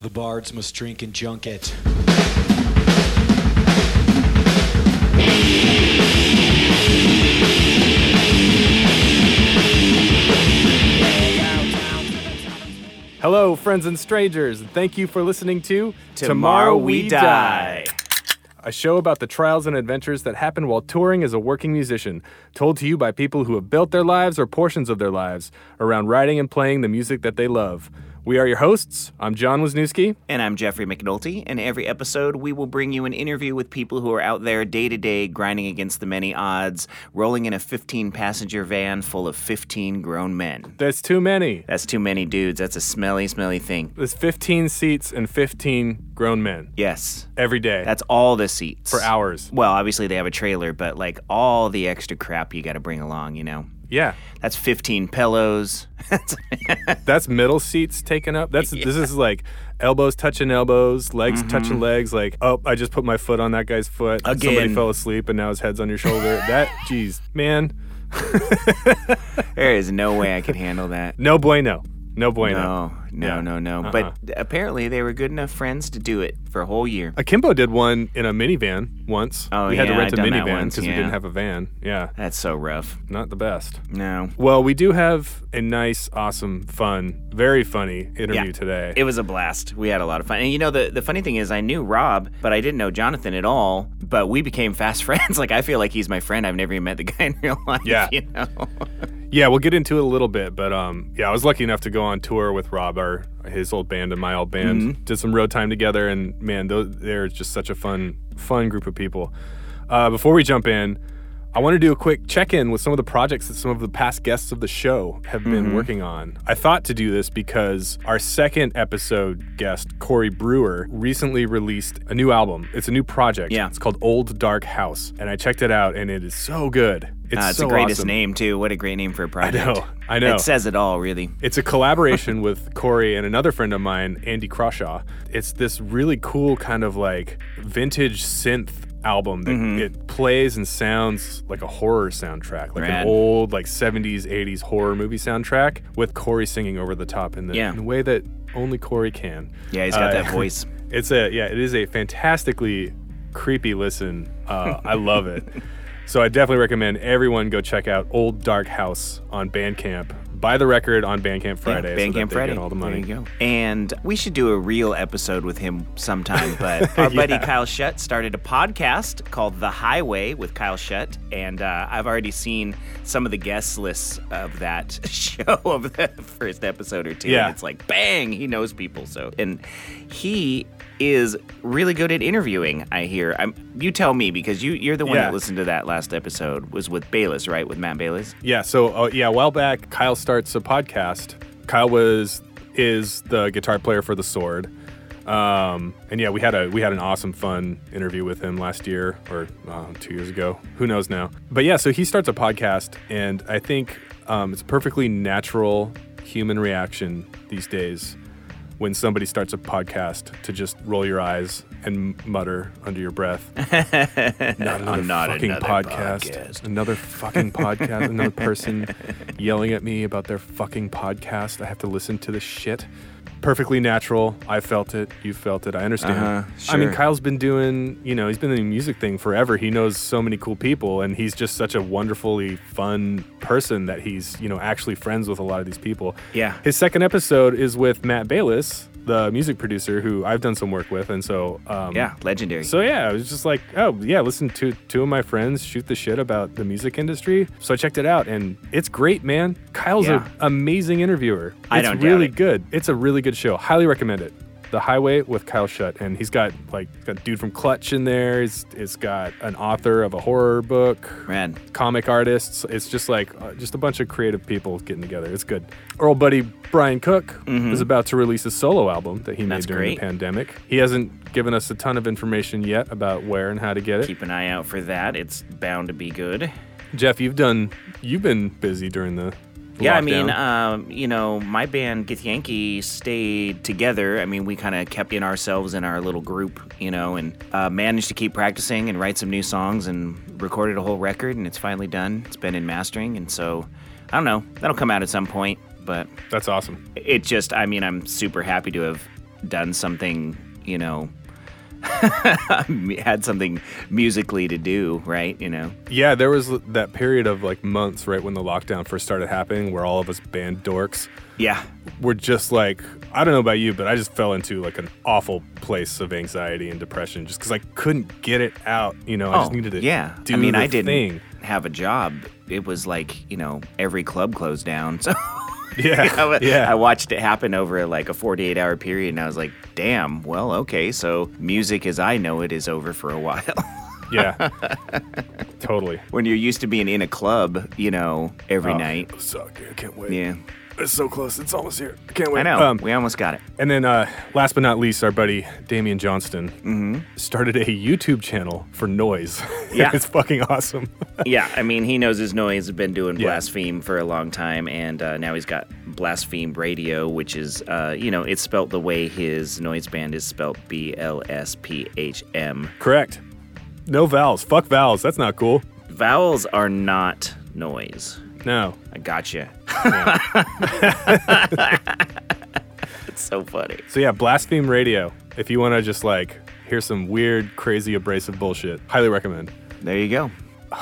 The bards must drink and junket. Hello, friends and strangers, and thank you for listening to Tomorrow We Die. a show about the trials and adventures that happen while touring as a working musician, told to you by people who have built their lives or portions of their lives around writing and playing the music that they love. We are your hosts. I'm Jon Weisnewski. And I'm Jeffrey McNulty. And every episode, we will bring you an interview with people who are out there day to day grinding against the many odds, rolling in a 15 passenger van full of 15 grown men. There's too many. That's too many dudes. That's a smelly, smelly thing. There's 15 seats and 15 grown men Yes. every day That's all the seats. for hours. Well, obviously, they have a trailer, but like all the extra crap you got to bring along, you know? Yeah. That's 15 pillows. That's middle seats taken up. That's this is like elbows touching elbows, legs mm-hmm. touching legs. Like, oh, I just put my foot on that guy's foot. Somebody fell asleep and now his head's on your shoulder. that, geez, man, there is no way I can handle that. no bueno, no bueno. No, no, Yeah. no, no. Uh-uh. But apparently they were good enough friends to do it for a whole year. Akimbo did one in a minivan once. Oh, we had to rent a done that minivan because we didn't have a van. Yeah, That's so rough. not the best. No. Well, we do have a nice, awesome, fun, very funny interview Yeah. today. It was a blast. We had a lot of fun. And you know, the, the funny thing is, I knew Rob, but I didn't know Jonathan at all. But we became fast friends. like, I feel like he's my friend. I've never even met the guy in real life. Yeah. You know? Yeah, we'll get into it a little bit, but um, yeah, I was lucky enough to go on tour with Rob, our his old band and my old band. Mm-hmm. Did some road time together, and man, those, they're just such a fun, fun group of people. Uh, before we jump in, I want to do a quick check in with some of the projects that some of the past guests of the show have been Mm-hmm. working on. I thought to do this because our second episode guest, Corey Brewer, recently released a new album. It's a new project. Yeah. It's called Old Dark House, and I checked it out, and it is so good. It's, Uh, it's so the greatest awesome. name, too. What a great name for a project. I know, I know. It says it all, really. It's a collaboration with Corey and another friend of mine, Andy Crawshaw. It's this really cool kind of like vintage synth album that Mm-hmm. it plays and sounds like a horror soundtrack, like Rad. an old like 70s, 80s horror movie soundtrack with Corey singing over the top in the, Yeah. in the way that only Corey can. Yeah, he's got Uh, that voice. It's a yeah, it is a fantastically creepy listen. Uh, I love it. So I definitely recommend everyone go check out Old Dark House on Bandcamp. Buy the record on Bandcamp Friday. Yeah, Bandcamp they Friday. Get all the money. There you go. And we should do a real episode with him sometime. But our buddy Kyle Shutt started a podcast called The Highway with Kyle Shutt, and uh, I've already seen some of the guest lists of that show of the first episode or two. Yeah. And it's like bang, he knows people. So and he is really good at interviewing. I hear. I'm, you tell me because you you're the one Yeah. that listened to that last episode was with Bayles, right? With Matt Bayles. Yeah. So uh, yeah, a while back, Kyle starts a podcast. Kyle was is the guitar player for the Sword. Um, and yeah, we had a we had an awesome, fun interview with him last year or uh, two years ago. Who knows now? But yeah, so he starts a podcast, and I think um, it's a perfectly natural human reaction these days when somebody starts a podcast to just roll your eyes and mutter under your breath. Not another Not fucking another podcast. podcast. Another fucking podcast. Another person yelling at me about their fucking podcast. I have to listen to this shit. Perfectly natural. I felt it. You felt it. I understand. Uh-huh, I mean. Kyle's been doing, you know, he's been in the music thing forever. He knows so many cool people, and he's just such a wonderfully fun person that he's, you know, actually friends with a lot of these people. Yeah. His second episode is with Matt Bayles, the music producer who I've done some work with, and so um, Yeah, legendary. so yeah, I was just like, oh yeah, listen to two of my friends shoot the shit about the music industry. So I checked it out, and it's great, man. Kyle's Yeah. an amazing interviewer. It's I don't really it. good. It's a really good show. Highly recommend it. The Highway with Kyle Shutt, and he's got like got a dude from Clutch in there. He's, it's got an author of a horror book, Rad. comic artists. It's just like uh, just a bunch of creative people getting together. It's good. Our old buddy Brian Cook is about to release a solo album that he made Mm-hmm. During great. the pandemic. He hasn't given us a ton of information yet about where and how to get it. Keep an eye out for that. It's bound to be good. Jeff, you've done you've been busy during the Yeah, I mean, um, you know, my band Githyanki stayed together. I mean, we kind of kept in ourselves in our little group, you know, and uh, managed to keep practicing and write some new songs and recorded a whole record, and it's finally done. It's been in mastering, and so I don't know. That'll come out at some point, but that's awesome. it just, I mean, I'm super happy to have done something, you know, had something musically to do, right? You know. Yeah, there was that period of like months right when the lockdown first started happening where all of us band dorks Yeah. were just like, I don't know about you, but I just fell into like an awful place of anxiety and depression just because I couldn't get it out. You know, I just oh, needed to Oh, yeah. do I mean, I didn't thing. have a job. It was like you know every club closed down, so. Yeah, I- yeah. I watched it happen over like a 48 hour period and I was like, damn, well, okay, so music as I know it is over for a while. yeah, totally. when you're used to being in a club, you know, every Oh, night. Suck, dude. Can't wait. Yeah. It's so close. It's almost here. I can't wait. I know. Um, we almost got it. and then, uh, last but not least, our buddy Damian Johnston Mm-hmm. started a YouTube channel for noise. Yeah. it's fucking awesome. yeah, I mean, he knows his noise. Has been doing Yeah. blaspheme for a long time, and uh, now he's got blaspheme radio, which is, uh, you know, it's spelt the way his noise band is spelt: B L S P H M. Correct. No vowels. Fuck vowels. That's not cool. Vowels are not noise. No. I got gotcha. it's so funny. So yeah, Blaspheme Radio. If you want to just like hear some weird, crazy, abrasive bullshit, highly recommend. There you go.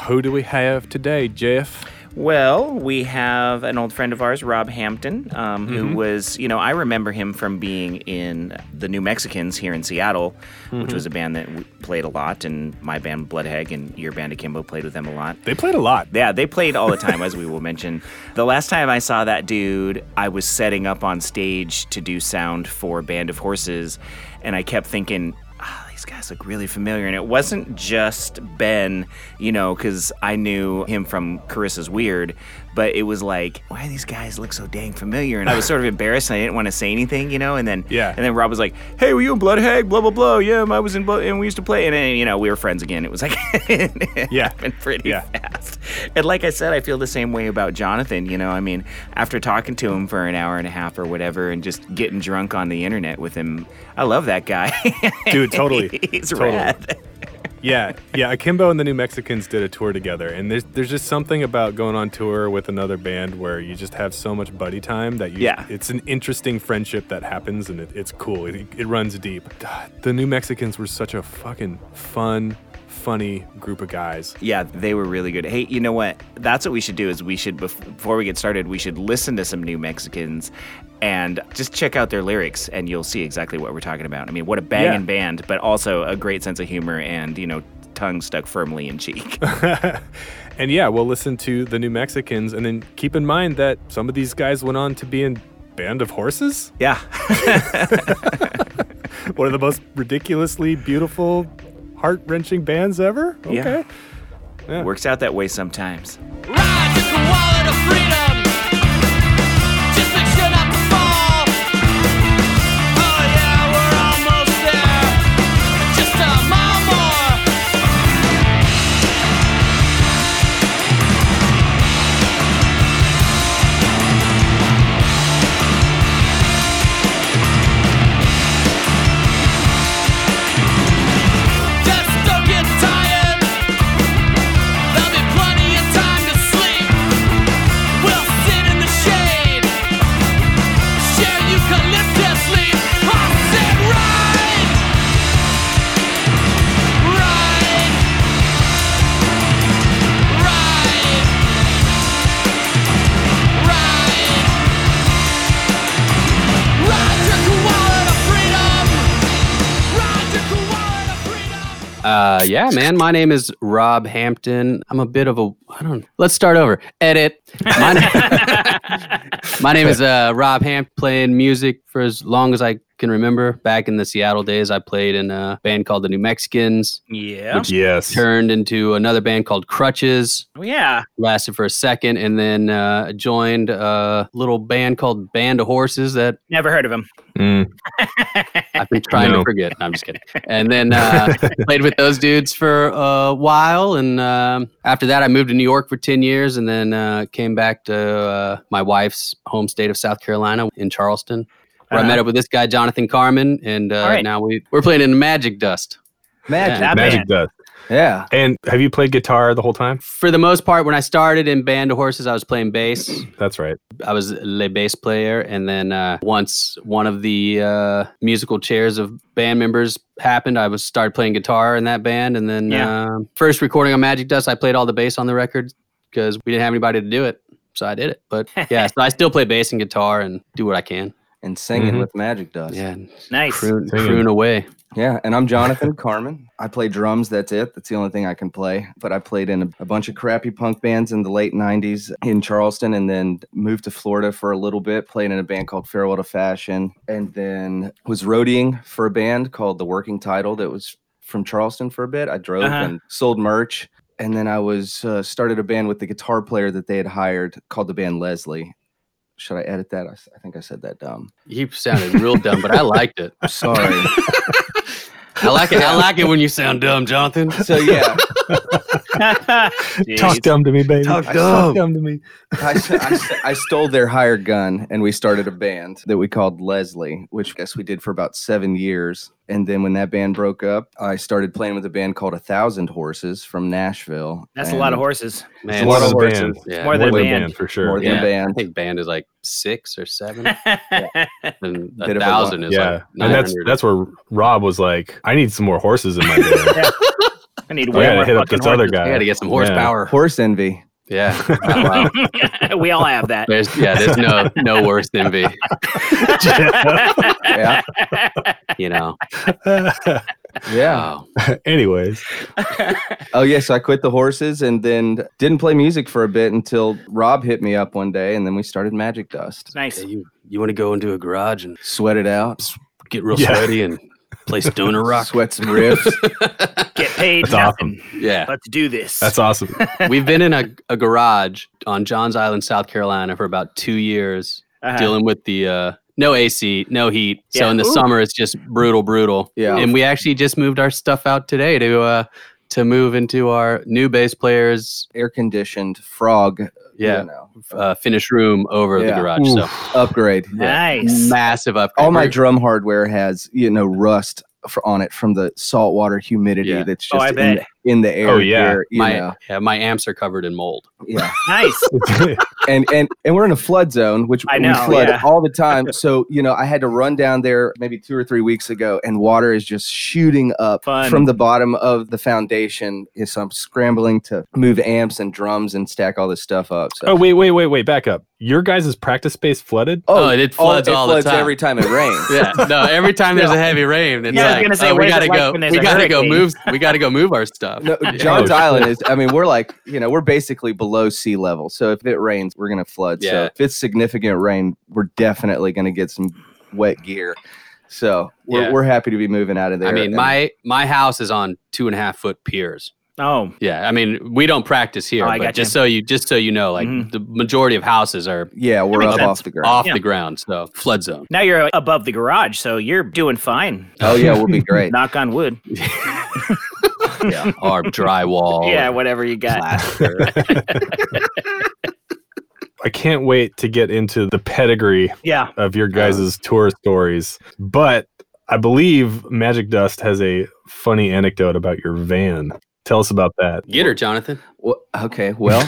Who do we have today, Jeff? Well, we have an old friend of ours, Rob Hampton, um, who was, you know, I remember him from being in the New Mexicans here in Seattle, which was a band that played a lot, and my band Bloodhag and your band Akimbo played with them a lot. They played a lot. Yeah, they played all the time, as we will mention. The last time I saw that dude, I was setting up on stage to do sound for Band of Horses, and I kept thinking, these guys look really familiar. And it wasn't just Ben, you know, because I knew him from Carissa's Weird, but it was like, why do these guys look so dang familiar? And I was sort of embarrassed, and I didn't want to say anything, you know. And then, Yeah. and then Rob was like, "Hey, were you in Bloodhag? Blah blah blah. Yeah, I was in Blood, and we used to play." And then, you know, we were friends again. It was like, it Yeah. happened pretty Yeah. fast. And like I said, I feel the same way about Jonathan. You know, I mean, after talking to him for an hour and a half or whatever, and just getting drunk on the internet with him, I love that guy. Dude, totally. He's Totally. rad. Yeah, yeah. Akimbo and the New Mexicans did a tour together, and there's there's just something about going on tour with another band where you just have so much buddy time that you. Yeah. It's an interesting friendship that happens, and it, it's cool. It, it runs deep. God, the New Mexicans were such a fucking fun, funny group of guys. Yeah, they were really good. Hey, you know what? That's what we should do. Is we should before we get started, we should listen to some New Mexicans and just check out their lyrics, and you'll see exactly what we're talking about. I mean, what a banging Yeah. band, but also a great sense of humor and you know, tongue stuck firmly in cheek. And yeah, we'll listen to the New Mexicans, and then keep in mind that some of these guys went on to be in Band of Horses, yeah. one of the most ridiculously beautiful, heart wrenching bands ever. Yeah. Okay. Yeah. Works out that way sometimes. Uh, yeah, man. My name is Rob Hampton. I'm a bit of a. I don't. Let's start over. Edit. My, na- my name is uh, Rob Hamp. Playing music for as long as I can remember. Back in the Seattle days, I played in a band called the New Mexicans, Yeah. Yes. turned into another band called Crutches. Oh, yeah. Lasted for a second, and then uh, joined a little band called Band of Horses that Never heard of him. Mm. I've been trying No. to forget. No, I'm just kidding. And then uh, played with those dudes for a while. And um, after that, I moved to New York for 10 years and then uh, came back to uh, my wife's home state of South Carolina in Charleston, where I Uh-huh. met up with this guy, Jonathan Carmen. And uh, All right. now we, we're playing in Magic Dust. Magic. Yeah. Magic. Dust. Yeah. And have you played guitar the whole time? For the most part, when I started in Band of Horses, I was playing bass. That's right. I was a bass player, and then uh, once one of the uh, musical chairs of band members happened, I was started playing guitar in that band. And then Yeah. uh, first recording on Magic Dust, I played all the bass on the record because we didn't have anybody to do it, so I did it. But yeah, so I still play bass and guitar and do what I can. And singing Mhm. with Magic Dust. Yeah, and Nice. croon, croon away. Yeah, and I'm Jonathan Carmen. I play drums. That's it. That's the only thing I can play. But I played in a, a bunch of crappy punk bands in the late '90s in Charleston, and then moved to Florida for a little bit. Played in a band called Farewell to Fashion, and then was roadieing for a band called The Working Title that was from Charleston for a bit. I drove Uh-huh. and sold merch, and then I was uh, started a band with the guitar player that they had hired called the band Leslie. Should I edit that? I think I said that dumb. You sounded real dumb, but I liked it. I'm Sorry. I like it. I like it when you sound dumb, Jonathan. so yeah, Talk dumb to me, baby. Talk Talk dumb. dumb to me. I, s- I s- I stole their hired gun and we started a band that we called Leslie, which I guess we did for about seven years. And then when that band broke up, I started playing with a band called A Thousand Horses from Nashville. That's a lot of horses. Man, It's a lot of More than a horses. band. Yeah, More than a More band. for sure. More than yeah. a band. I think band is like six or seven, and Bit a a thousand is yeah, like and that's that's where Rob was like, "I need some more horses in my band. I need way gotta more hit up fucking this other guy. I got to get some Yeah. horsepower. Horse envy. Yeah. Oh, wow. we all have that. There's yeah. There's no no worse envy. Yeah. You know. Yeah. Anyways, Oh, yeah. So I quit the horses and then didn't play music for a bit until Rob hit me up one day and then we started Magic Dust. nice. Okay, you you want to go into a garage and Sweat it out. get real Yeah. sweaty and play stoner rock? Sweat some riffs. Get paid That's nothing. Yeah. Let's do this. that's awesome. We've been in a, a garage on Johns Island, South Carolina for about two years, Uh-huh. dealing with the uh, no AC, no heat. So in the Ooh. summer, it's just brutal, brutal. Yeah. And we actually just moved our stuff out today to uh, to move into our new bass players. Air conditioned frog. Yeah. You know, Uh, finished room over the Yeah. garage. So upgrade. Nice. massive upgrade. all my drum hardware has you know rust f- on it from the saltwater humidity Yeah. that's Oh, just I in, the, in the air Oh, yeah. here, you my know. yeah, my amps are covered in mold. yeah Nice. and and and we're in a flood zone which I we flood yeah. all the time so you know i had to run down there maybe two or three weeks ago and water is just shooting up Fun. from the bottom of the foundation so i'm scrambling to move amps and drums and stack all this stuff up so oh wait, wait, wait, wait. Back up. Your guys' practice space flooded. Oh, oh it floods it all the floods time. every time it rains Yeah, no. Every time there's a heavy rain, it's Yeah, I was like, gonna say, oh, we gotta like go. We gotta go move. We gotta go move our stuff. No, John's Oh, Island is. I mean, we're like, you know, we're basically below sea level. So if it rains, we're gonna flood. So if it's significant rain, we're definitely gonna get some wet gear. So we're, Yeah. we're happy to be moving out of there. I mean, And- my my house is on two and a half foot piers. Oh, Yeah, I mean, we don't practice here, Oh, but gotcha. just so you just so you know, like Mhm. the majority of houses are yeah, we're makes up sense. off the ground. off Yeah. the ground, so flood zone. now you're above the garage, so you're doing fine. Oh yeah, we'll be great. Knock on wood. Yeah, or drywall. yeah, whatever you got. plaster. I can't wait to get into the pedigree Yeah. of your guys' tour stories. But I believe Magic Dust has a funny anecdote about your van. Tell us about that. Get her, Jonathan. Well, okay, well,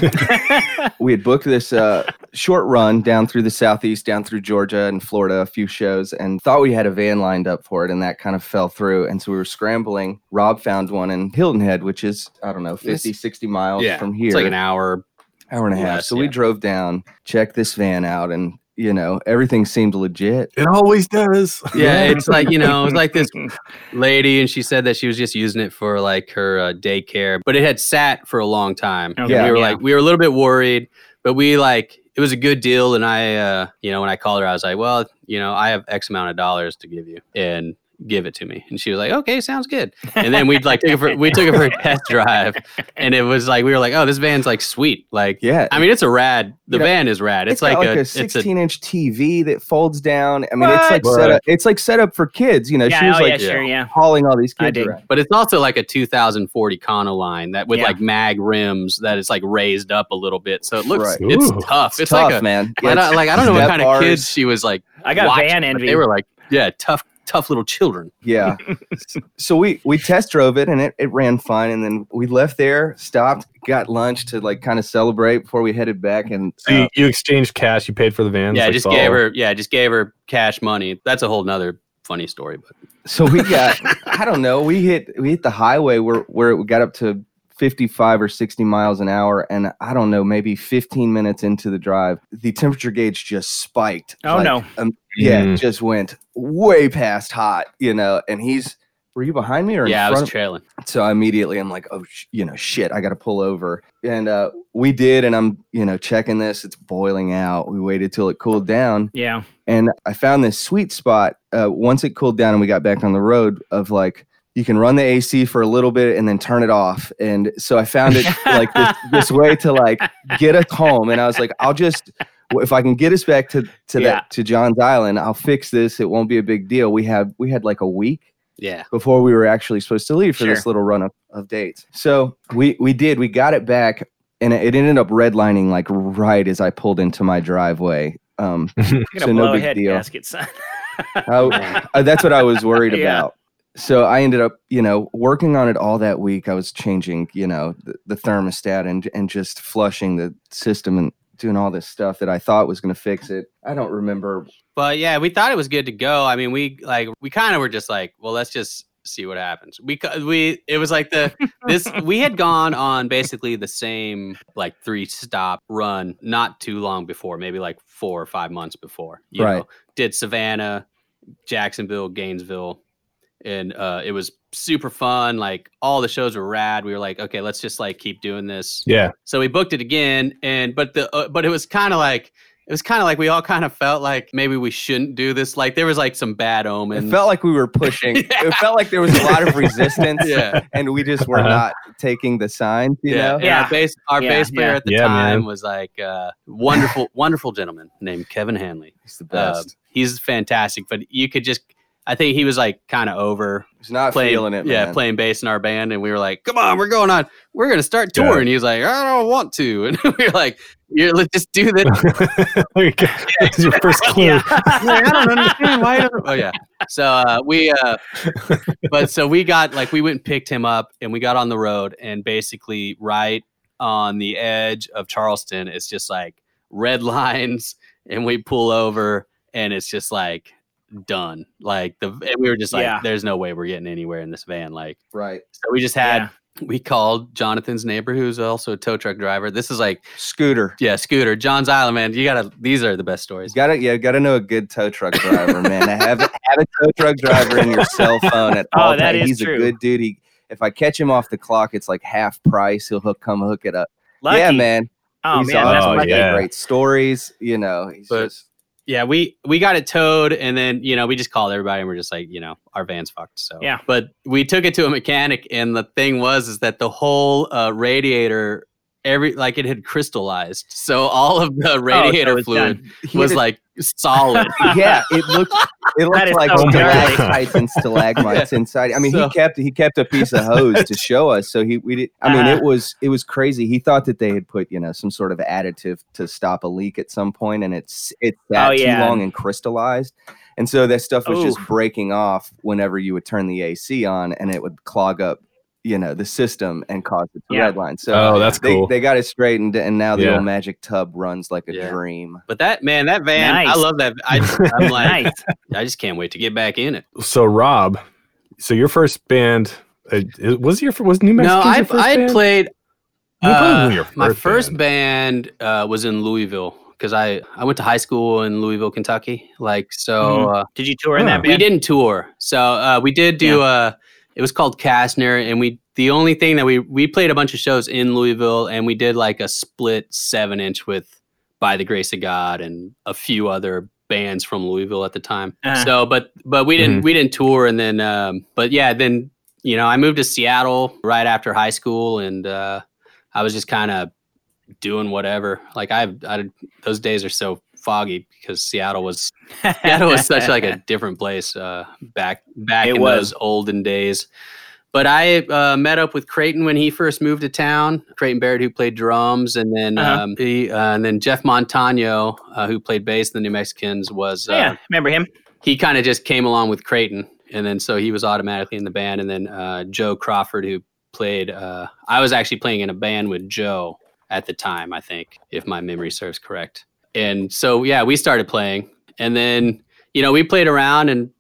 we had booked this uh, short run down through the southeast, down through Georgia and Florida, a few shows, and thought we had a van lined up for it, and that kind of fell through. And so we were scrambling. Rob found one in Hilton Head, which is, I don't know, 50, 60 miles yeah, from here. it's like an hour. Hour and a half. less, so we drove down, checked this van out, and you know everything seemed legit. It always does. Yeah, it's like you know, it's like this lady, and she said that she was just using it for like her uh, daycare, but it had sat for a long time. Okay, And we were yeah. like, we were a little bit worried, but we like it was a good deal. And I, uh, you know, when I called her, I was like, well, you know, I have X amount of dollars to give you, and give it to me. And she was like, okay, sounds good. And then we'd like took it for we took it for a test drive, and it was like we were like, oh, this van's like sweet. Like, Yeah, I mean, it's a rad. The You know, van is rad. It's, got like, a, a it's a 16 inch TV that folds down. I mean, it's like What? set up. It's like set up for kids. You know, yeah, she was oh, like yeah, sure, yeah. hauling all these I kids dig. around. But it's also like a 2040 Econoline that with Yeah. like mag rims that is like raised up a little bit, so it looks Right. it's Ooh. tough. It's, It's, tough, like a man. I don't, like I don't know what step kind of kids she was like. I got watching, van but envy. They were like, yeah, tough tough little children. Yeah. So we we test drove it and it, it ran fine. And then we left there, stopped, got lunch to like kind of celebrate before we headed back. And So you, uh, you exchanged cash. You paid for the van. yeah, I just gave her. Yeah, just gave her cash money. That's a whole nother funny story. But so we got I don't know, we hit we hit the highway where where we got up to 55 or 60 miles an hour and I don't know, maybe 15 minutes into the drive, the temperature gauge just spiked. Oh, Like, no. Um, yeah, Mm. just went way past hot, you know, and he's were you behind me or in yeah, I was of- trailing. so I immediately I'm like, oh, sh- you know, shit, I got to pull over. And uh, we did, and I'm, you know, checking this. It's boiling out. We waited till it cooled down, Yeah. and I found this sweet spot. Uh, once it cooled down and we got back on the road, of like you can run the AC for a little bit and then turn it off. And so I found it like this, this way to like get us home. And I was like, I'll just if I can get us back to to Yeah. that to John's Island, I'll fix this. It won't be a big deal. We had we had like a week Yeah, before we were actually supposed to leave for this little run of, of dates. So we we did. We got it back, and it ended up redlining like right as I pulled into my driveway. Um, So no big deal. gasket, son. I- uh, that's what I was worried Yeah. about. So I ended up, you know, working on it all that week. I was changing, you know, the, the thermostat and and just flushing the system and doing all this stuff that I thought was going to fix it. I don't remember. but yeah, we thought it was good to go. I mean, we like we kind of were just like, well, let's just see what happens. We we it was like the this we had gone on basically the same like three stop run not too long before, maybe like four or five months before. You Right. know, did Savannah, Jacksonville, Gainesville, and uh, it was super fun. Like all the shows were rad. We were like, okay, let's just like keep doing this. Yeah. So we booked it again, and but the uh, but it was kind of like it was kind of like we all kind of felt like maybe we shouldn't do this. Like there was like some bad omen. It omens. felt like we were pushing. It felt like there was a lot of resistance. yeah. And we just were Uh-huh. not taking the signs, you yeah, know? Yeah. Our bass, our Yeah, bass player yeah. at the Yeah, time man. was like uh, wonderful, wonderful gentleman named Kevin Hanley. He's the Uh, best. he's fantastic, but you could just, I think he was like kind of over He's not playing, feeling it, yeah, man. playing bass in our band, and we were like, "Come on, we're going on, we're gonna start Yeah. touring." He was like, "I don't want to," and we were like, "You're let's just do this." That's your first clue. Yeah. Like, I don't understand why. you don't-" Oh yeah. So uh, we, uh, but so we got like we went and picked him up, and we got on the road, and basically right on the edge of Charleston, it's just like red lines, and we pull over, and it's just like done. Like the, and we were just like, Yeah. "There's no way we're getting anywhere in this van." Like, Right. so we just had. Yeah. We called Jonathan's neighbor, who's also a tow truck driver. This is like, Scooter. yeah, Scooter, John's Island, man. You gotta. These are the best stories. You gotta, yeah, gotta know a good tow truck driver, man. To have have a tow truck driver in your cell phone at Oh, all that times. is He's true. a good dude. He, if I catch him off the clock, it's like half price. He'll hook, come hook it up. Lucky. Yeah, man. Oh he's man, that's awesome. awesome. lucky. Yeah. great stories. You know, he's But- just yeah, we we got it towed, and then you know we just called everybody, and we're just like, you know, our van's fucked. So Yeah. but we took it to a mechanic, and the thing was is that the whole uh, radiator, every like it had crystallized, so all of the radiator Oh, it's fluid he was like solid. yeah, it looked it looked like so stalactites and stalagmites inside. I mean, So- he kept he kept a piece of hose to show us. So he we did. I mean, Uh-huh. it was it was crazy. He thought that they had put you know some sort of additive to stop a leak at some point, and it's it sat Oh, too long and crystallized. And so that stuff was just breaking off whenever you would turn the AC on, and it would clog up, you know, the system and cause it to Yeah. redline. So Oh, that's they, cool. they got it straightened, and now the Yeah. old magic tub runs like a Yeah. dream. but that man, that van, I love that. I, I'm like, nice. I just can't wait to get back in it. So Rob, so your first band uh, was your was New Mexico? no, I I had played. Uh, knew your my first first band, uh, was in Louisville because I I went to high school in Louisville, Kentucky. Like so, Mhm. uh, Did you tour in Huh. that we didn't tour. So uh, we did do. Uh, it was called Kastner, and we the only thing that we we played a bunch of shows in Louisville, and we did like a split seven inch with By the Grace of God and a few other bands from Louisville at the time. Uh-huh. So, but but we didn't we didn't tour, and then um, but yeah, then you know I moved to Seattle right after high school, and uh, I was just kind of doing whatever. Like I, I those days are so foggy because Seattle was Seattle was such like a different place uh, back back It in was. those olden days. But I uh, met up with Creighton when he first moved to town. Creighton Barrett, who played drums, and then Uh-huh. um, he, uh, and then Jeff Montano, uh, who played bass in the New Mexicans, was uh, yeah, remember him? he kind of just came along with Creighton, and then so he was automatically in the band. And then uh, Joe Crawford, who played, uh, I was actually playing in a band with Joe at the time, I think, if my memory serves correct. And so yeah, we started playing, and then you know we played around in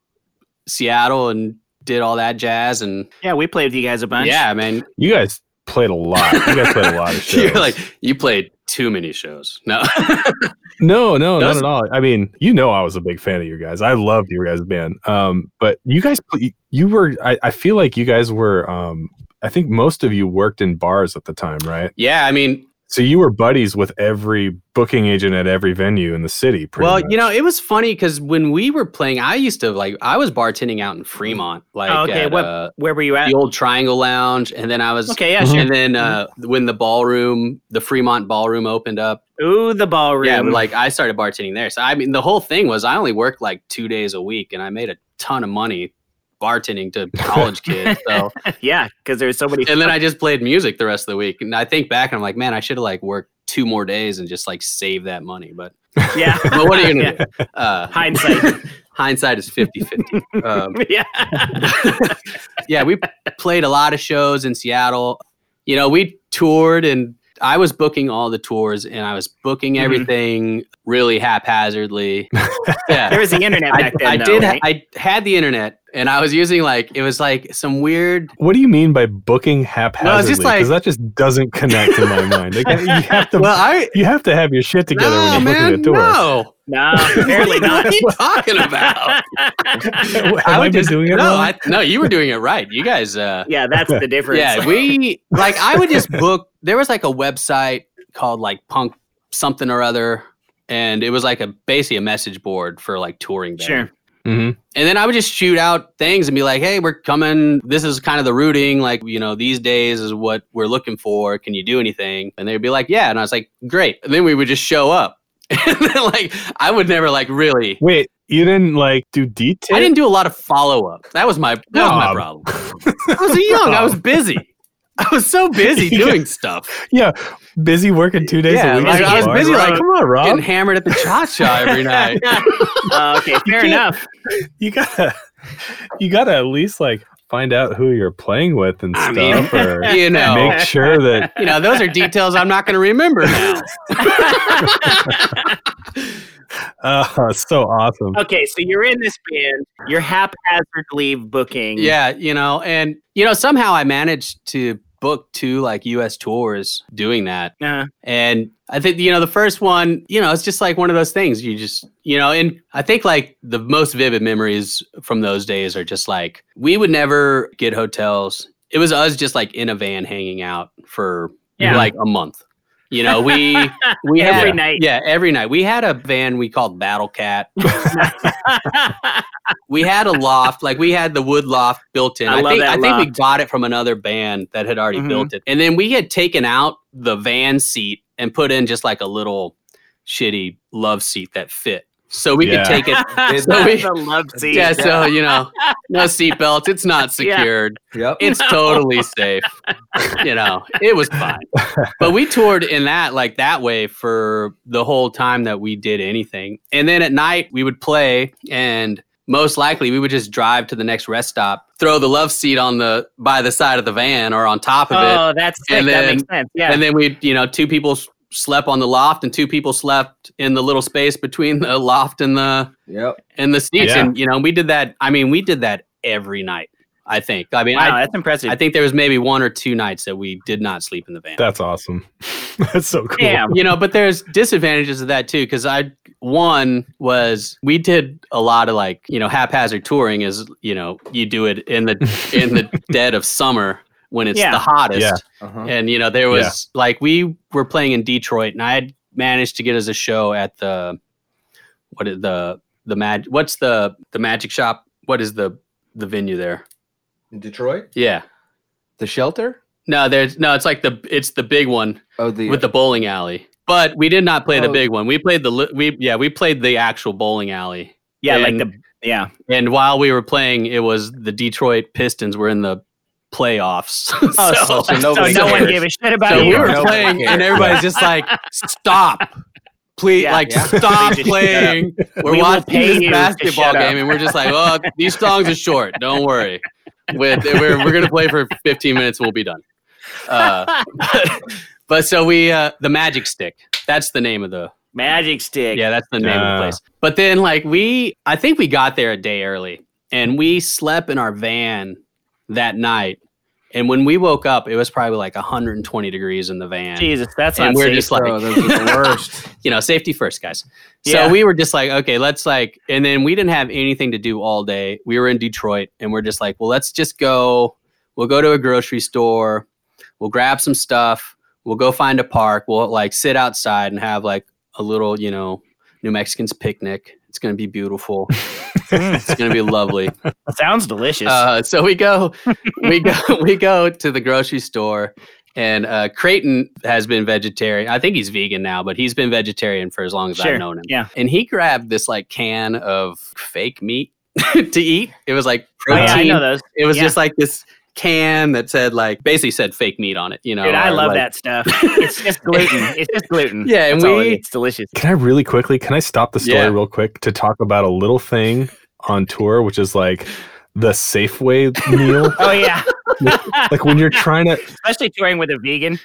Seattle and did all that jazz, and Yeah, we played with you guys a bunch. yeah, man, You guys played a lot. You guys played a lot of shows. you're like you played too many shows. No, No, no, Those- not at all. I mean, you know, I was a big fan of you guys. I loved your guys' band. Um, but you guys, you were. I, I feel like you guys were. Um, I think most of you worked in bars at the time, right? yeah, I mean, So you were buddies with every booking agent at every venue in the city. Pretty well, much. you know, it was funny because when we were playing, I used to like I was bartending out in Fremont, like Oh, okay. at, what? uh, where were you at? the old Triangle Lounge, and then I was Okay, yeah, sure. and then uh, when the ballroom, the Fremont ballroom opened up, Ooh, the ballroom. yeah, like I started bartending there. So I mean, the whole thing was I only worked like two days a week, and I made a ton of money bartending to college kids. So yeah, because there's so many. and then I just played music the rest of the week, and I think back and I'm like, man, I should have like worked two more days and just like save that money. But yeah, but what are you gonna do? Uh, hindsight. hindsight is 50 50. Um, yeah, yeah, we played a lot of shows in Seattle. You know, we toured and I was booking all the tours and I was booking Mhm. everything really haphazardly. Yeah. there was the internet I, back then. I though, did. right? I had the internet, and I was using like it was like some weird. what do you mean by booking haphazardly? just like- Because that just doesn't connect in my mind. Like, you have to. Well, I you have to have your shit together no, when you're man, booking a tour. no. no, apparently not. what are you talking about? Have I, would been just- doing it no, wrong? I, no, you were doing it right. You guys, uh, yeah, that's the difference. yeah, we like I would just book. There was like a website called like Punk something or other, and it was like a basically a message board for like touring. bands. sure. Mhm. And then I would just shoot out things and be like, "Hey, we're coming. This is kind of the routing. Like, you know, these days is what we're looking for. Can you do anything?" And they'd be like, "Yeah." And I was like, "Great." And then we would just show up. and then, like, I would never like really. Wait, you didn't like do detail? I didn't do a lot of follow up. That was my that was my problem. I was young. I was busy. I was so busy Yeah. doing stuff. Yeah, busy working two days Yeah, a week. like, I was busy, like, come on, Rob. Getting hammered at the cha cha every night. Uh, okay, fair can't- enough. you gotta, you gotta at least like find out who you're playing with and I stuff, mean, or you know, make sure that you know, those are details I'm not going to remember now. uh, so awesome. Okay, so you're in this band. You're haphazardly booking. Yeah, you know, and you know, somehow I managed to book two like US tours doing that. Uh, And I think you know the first one, you know, it's just like one of those things you just, you know, and I think like the most vivid memories from those days are just like we would never get hotels. It was us just like in a van hanging out for Yeah. like a month. You know, we we Every had, night. Yeah, every night. We had a van we called Battle Cat. we had a loft, like we had the wood loft built in. I love think that I think we got it from another band that had already Mhm. built it. And then we had taken out the van seat and put in just like a little shitty love seat that fit. So we Yeah. could take it. So we- a love seat. Yeah, so you know, no seat belts. It's not secured. Yeah. secured. Yep. It's totally safe. You know, it was fine. But we toured in that like that way for the whole time that we did anything. And then at night we would play and most likely we would just drive to the next rest stop, throw the love seat on the by the side of the van or on top of it. Oh, that's sick. And that then- makes sense. Yeah. And then we, you know, two people s- slept on the loft and two people slept in the little space between the loft and the Yep. and the seats. Yeah. And you know, we did that. I mean, we did that every night. I think. I mean, wow, I, that's impressive. I think there was maybe one or two nights that we did not sleep in the van. That's awesome. That's so cool. Damn. you know, but there's disadvantages of that too. Because I one was we did a lot of like you know haphazard touring. Is you know you do it in the in the dead of summer when it's Yeah. the hottest. Yeah. Uh-huh. And you know, there was like we were playing in Detroit, and I had managed to get us a show at the what is the the mag? What's the the magic shop? What is the the venue there? In Detroit, Yeah, the shelter. no, there's no. It's like the it's the big one Oh, the with the bowling alley. But we did not play the Oh. big one. We played the we yeah we played the actual bowling alley. yeah, like the yeah. And while we were playing, it was the Detroit Pistons were in the playoffs. Oh, so, so so nobody no one gave a shit about So you. we were Nobody playing, and everybody's just like, "Stop! please, Yeah. like, Yeah. stop Please playing. We're We watching this basketball game, and we're just like, oh, these songs are short. Don't worry. With we're we're gonna play for 15 minutes, we'll be done. Uh, but, but so we uh, the Magic Stick. That's the name of the Magic stick. yeah, that's the name of Ah. the place. But then, like, we, I think we got there a day early and we slept in our van that night. And when we woke up, it was probably like 120 degrees in the van. Jesus, that's and not we're safe. just like, Bro, the worst. you know, safety first, guys. Yeah. So we were just like, okay, let's like, and then we didn't have anything to do all day. We were in Detroit and we're just like, well, let's just go. We'll go to a grocery store. We'll grab some stuff. We'll go find a park. We'll like sit outside and have like a little, you know, New Mexicans picnic. It's going to be beautiful. it's going to be lovely. Sounds delicious. Uh, so we go, we go, we go to the grocery store, and uh, Creighton has been vegetarian. I think he's vegan now, but he's been vegetarian for as long as Sure, I've known him. yeah. And he grabbed this like can of fake meat to eat. It was like Oh, protein. yeah, I know those. It was Yeah. just like this can that said like basically said fake meat on it. You know, Dude, I love like- that stuff. It's just gluten. It's just gluten. Yeah, and That's all we- is. it's delicious. Can I really quickly? Can I stop the story Yeah. real quick to talk about a little thing on tour, which is like the Safeway meal. Oh yeah, like when you're trying to, especially touring with a vegan.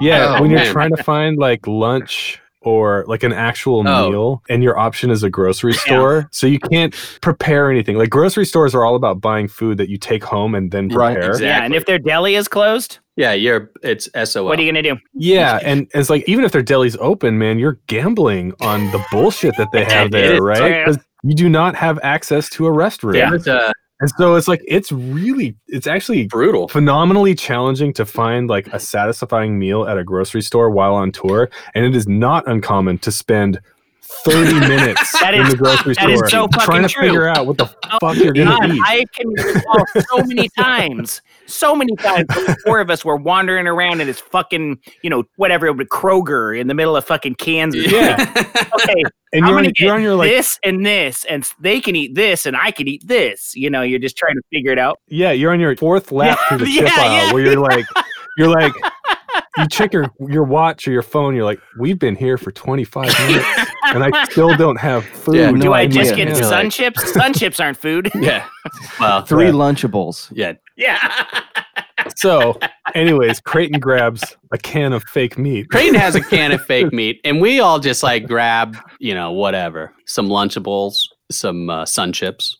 yeah, Oh, when you're man. trying to find like lunch or like an actual Oh. meal, and your option is a grocery store, so you can't prepare anything. Like grocery stores are all about buying food that you take home and then Right, prepare. exactly. Yeah, and if their deli is closed, Yeah, you're it's SOL. what are you gonna do? Yeah, and it's like even if their deli's open, man, you're gambling on the bullshit that they have there, right? you do not have access to a restroom. It was, uh, And so it's like it's really it's actually brutal. phenomenally challenging to find like a satisfying meal at a grocery store while on tour. And it is not uncommon to spend 30 minutes That in is- the grocery that is store so trying to true. figure out what the Oh, fuck you're oh God, gonna eat. I can recall so many times, so many times. Four of us were wandering around in this fucking, you know, whatever, but Kroger in the middle of fucking Kansas. Yeah. Okay, And I'm you're on, gonna get you're on your like this and this, and they can eat this, and I can eat this. You know, you're just trying to figure it out. yeah, you're on your fourth lap Yeah, through the yeah, chip aisle yeah, where you're like you're like you check your your watch or your phone, you're like, we've been here for 25 minutes and I still don't have food. Yeah, Do I idea. just get Yeah. sun chips? Sun chips aren't food. yeah. Well, Three Yeah. Lunchables. yeah. Yeah. So, anyways, Creighton grabs a can of fake meat. Creighton has a can of fake meat, and we all just like grab, you know, whatever, some Lunchables, some uh, Sun Chips.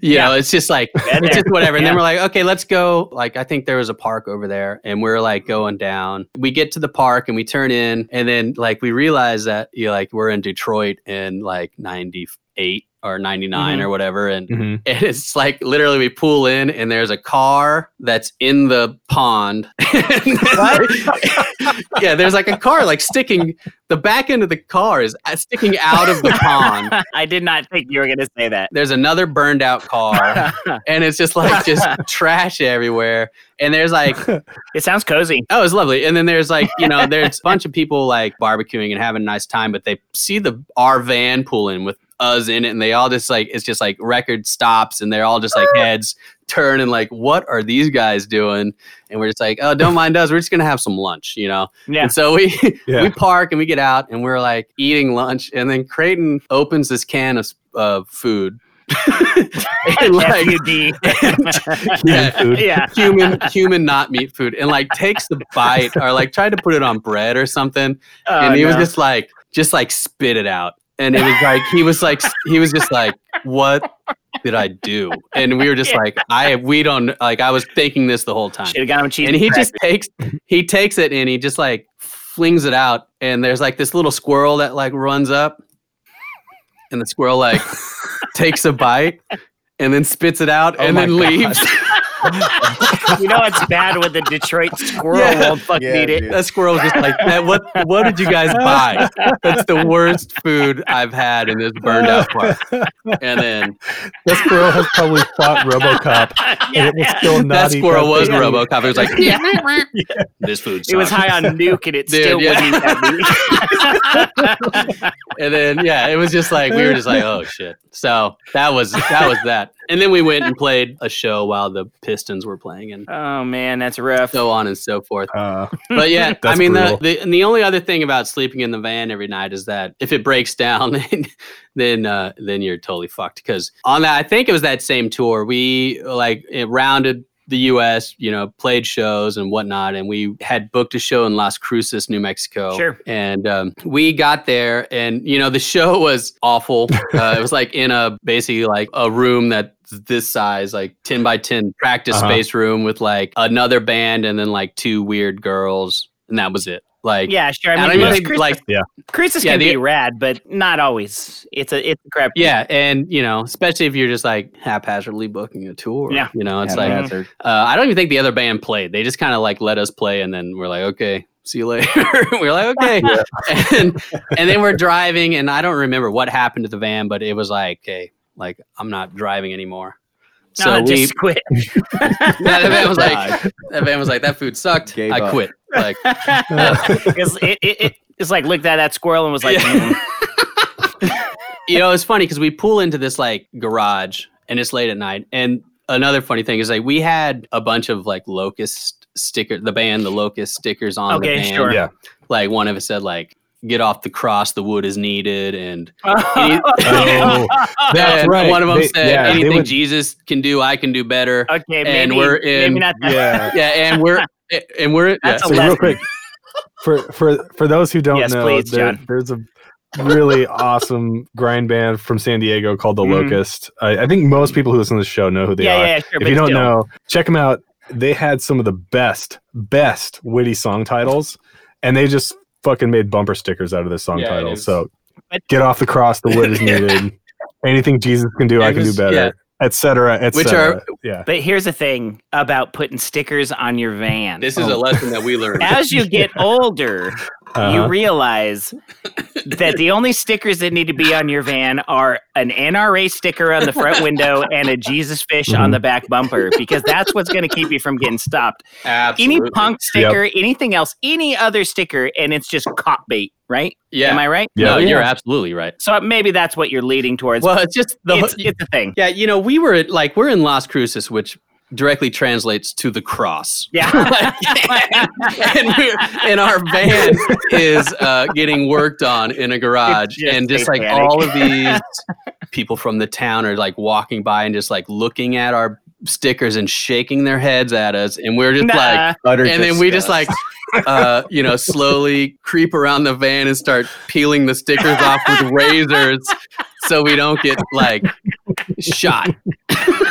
You know, it's just like it's just whatever. And then we're like, okay, let's go. Like, I think there was a park over there, and we're like going down. We get to the park and we turn in, and then like we realize that you know, like we're in Detroit in like '98 or '99 Mhm. or whatever, and Mhm. and it's like literally we pull in and there's a car that's in the pond. yeah, there's like a car like sticking. The back end of the car is uh, sticking out of the pond. I did not think you were going to say that. There's another burned out car, and it's just like just trash everywhere. And there's like It sounds cozy. Oh, it's lovely. And then there's like, you know, there's a bunch of people like barbecuing and having a nice time, but they see the our van pull in with us in it, and they all just like it's just like record stops, and they're all just like heads turn and like, what are these guys doing? And we're just like, oh, don't mind us. We're just gonna have some lunch, you know. Yeah. And so we Yeah. we park and we get out, and we're like eating lunch, and then Creighton opens this can of uh, food. and like FUD. yeah, food. yeah. human human not meat food and like takes the bite or like tried to put it on bread or something Oh, and he was just like just like spit it out and it was like he was like he was just like what did i do and we were just Yeah. like i we don't like i was thinking this the whole time Should have got him cheese. and he just takes he takes it and he just like flings it out and there's like this little squirrel that like runs up and the squirrel like takes a bite and then spits it out Oh and then God. leaves you know it's bad when the Detroit squirrel Yeah. won't fucking Yeah, eat it. dude. That squirrel was just like, "Man, what what did you guys buy? That's the worst food I've had in this burned out park. And then That squirrel has probably fought RoboCop, and it was still not that eat squirrel was fake meat. RoboCop. It was like, yeah, this food. It was high on nuke and it Dude, still yeah. wouldn't eat that meat. And then yeah, it was just like we were just like, oh shit. So that was that was that. And then we went and played a show while the Pistons were playing and Oh man, that's rough. so on and so forth. Uh, But yeah, I mean, the, the and the only other thing about sleeping in the van every night is that if it breaks down, then then, uh, then you're totally fucked. Because on that, I think it was that same tour. We like it rounded the U.S. You know, played shows and whatnot, and we had booked a show in Las Cruces, New Mexico. Sure. And um, we got there, and you know, the show was awful. Uh, it was like in a basically like a room that this size, like 10 by 10 practice Uh-huh. space room with like another band and then like two weird girls. And that was it. Like, Yeah, sure. I I mean, don't even most think, cruises, like, cruises Yeah, can the- be rad, but not always. It's a it's a crap. yeah. And, you know, especially if you're just like haphazardly booking a tour. Yeah. You know, it's like, uh, I don't even think the other band played. They just kind of like let us play and then we're like, okay, see you later. we're like, okay. And, and then we're driving and I don't remember what happened to the van, but it was like, okay, like I'm not driving anymore. So No, we, just quit. yeah, the van was like, that van was like, that food sucked. Gave I up. quit. Like, Because it, it, it, it's like looked at that squirrel and was like, Yeah. "Mm." you know, it's funny because we pull into this like garage and it's late at night. And another funny thing is like we had a bunch of like locust sticker, the band, the locust stickers on Okay, the van. sure. yeah. Like one of us said like, get off the cross, the wood is needed. And Oh, that's and right. one of them They- said, yeah, anything would- Jesus can do, I can do better. okay, maybe, And we're in- maybe not that. yeah. yeah. And we're, and we're, That's yeah, a So real quick, for for for those who don't Yes, know, please, there- there's a really awesome grind band from San Diego called The Mhm. Locust. I, I think most people who listen to the show know who they yeah, are. yeah, yeah, sure. if you don't still. know, check them out. They had some of the best, best witty song titles, and they just fucking made bumper stickers out of this song Yeah, it titles. is. So, But- get off the cross, the wood is needed. Anything Jesus can do, I It can do better, yeah. etc. Which etc. are- yeah. But here's the thing about putting stickers on your van. this is a oh. lesson that we learned. As you get older, you Uh-huh. realize that the only stickers that need to be on your van are an NRA sticker on the front window and a Jesus fish on Mhm. the back bumper because that's what's going to keep you from getting stopped. Absolutely. Any punk sticker, anything else, any other sticker, and it's just cop bait, right? Yeah. Am I right? Yeah. no, Yeah. you're absolutely right. So maybe that's what you're leading towards. Well, it's just the it's, it's a thing. Yeah, you know, we were at, like we're in Las Cruces, which directly translates to the cross. Yeah. and, we're, and our van is uh, getting worked on in a garage, just and just like satanic. all of these people from the town are like walking by and just like looking at our stickers and shaking their heads at us, and we're just like, Utter and then we just like uh, you know slowly creep around the van and start peeling the stickers off with razors so we don't get like shot Yeah.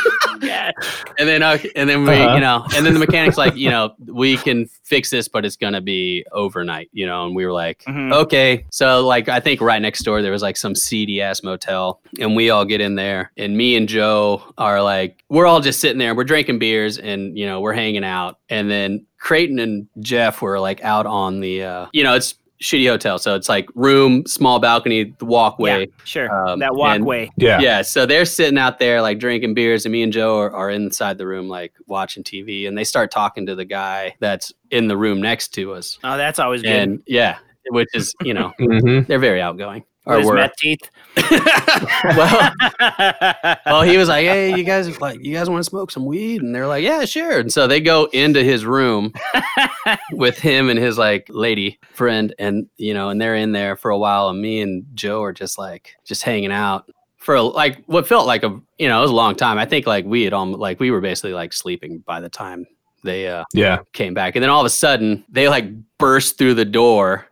and then uh, and then we Uh-huh. you know and then the mechanic's like you know we can fix this but it's gonna be overnight you know and we were like Mhm. okay so like i think right next door there was like some seedy ass motel and we all get in there and me and joe are like we're all just sitting there we're drinking beers and you know we're hanging out and then creighton and jeff were like out on the uh you know it's shitty hotel so it's like room small balcony the walkway Yeah, sure. Um, that and- walkway. yeah. yeah, so they're sitting out there like drinking beers, and me and Joe are, are inside the room like watching TV, and they start talking to the guy that's in the room next to us, Oh, that's always good. and yeah, which is you know Mhm. they're very outgoing. With Or his were. meth teeth. well, well, he was like, "Hey, you guys like you guys want to smoke some weed?" And they're like, "Yeah, sure." And so they go into his room with him and his like lady friend, and you know, and they're in there for a while, and me and Joe are just like just hanging out for a, like what felt like a you know it was a long time. I think like we had almost like we were basically like sleeping by the time they uh Yeah. came back, and then all of a sudden they like burst through the door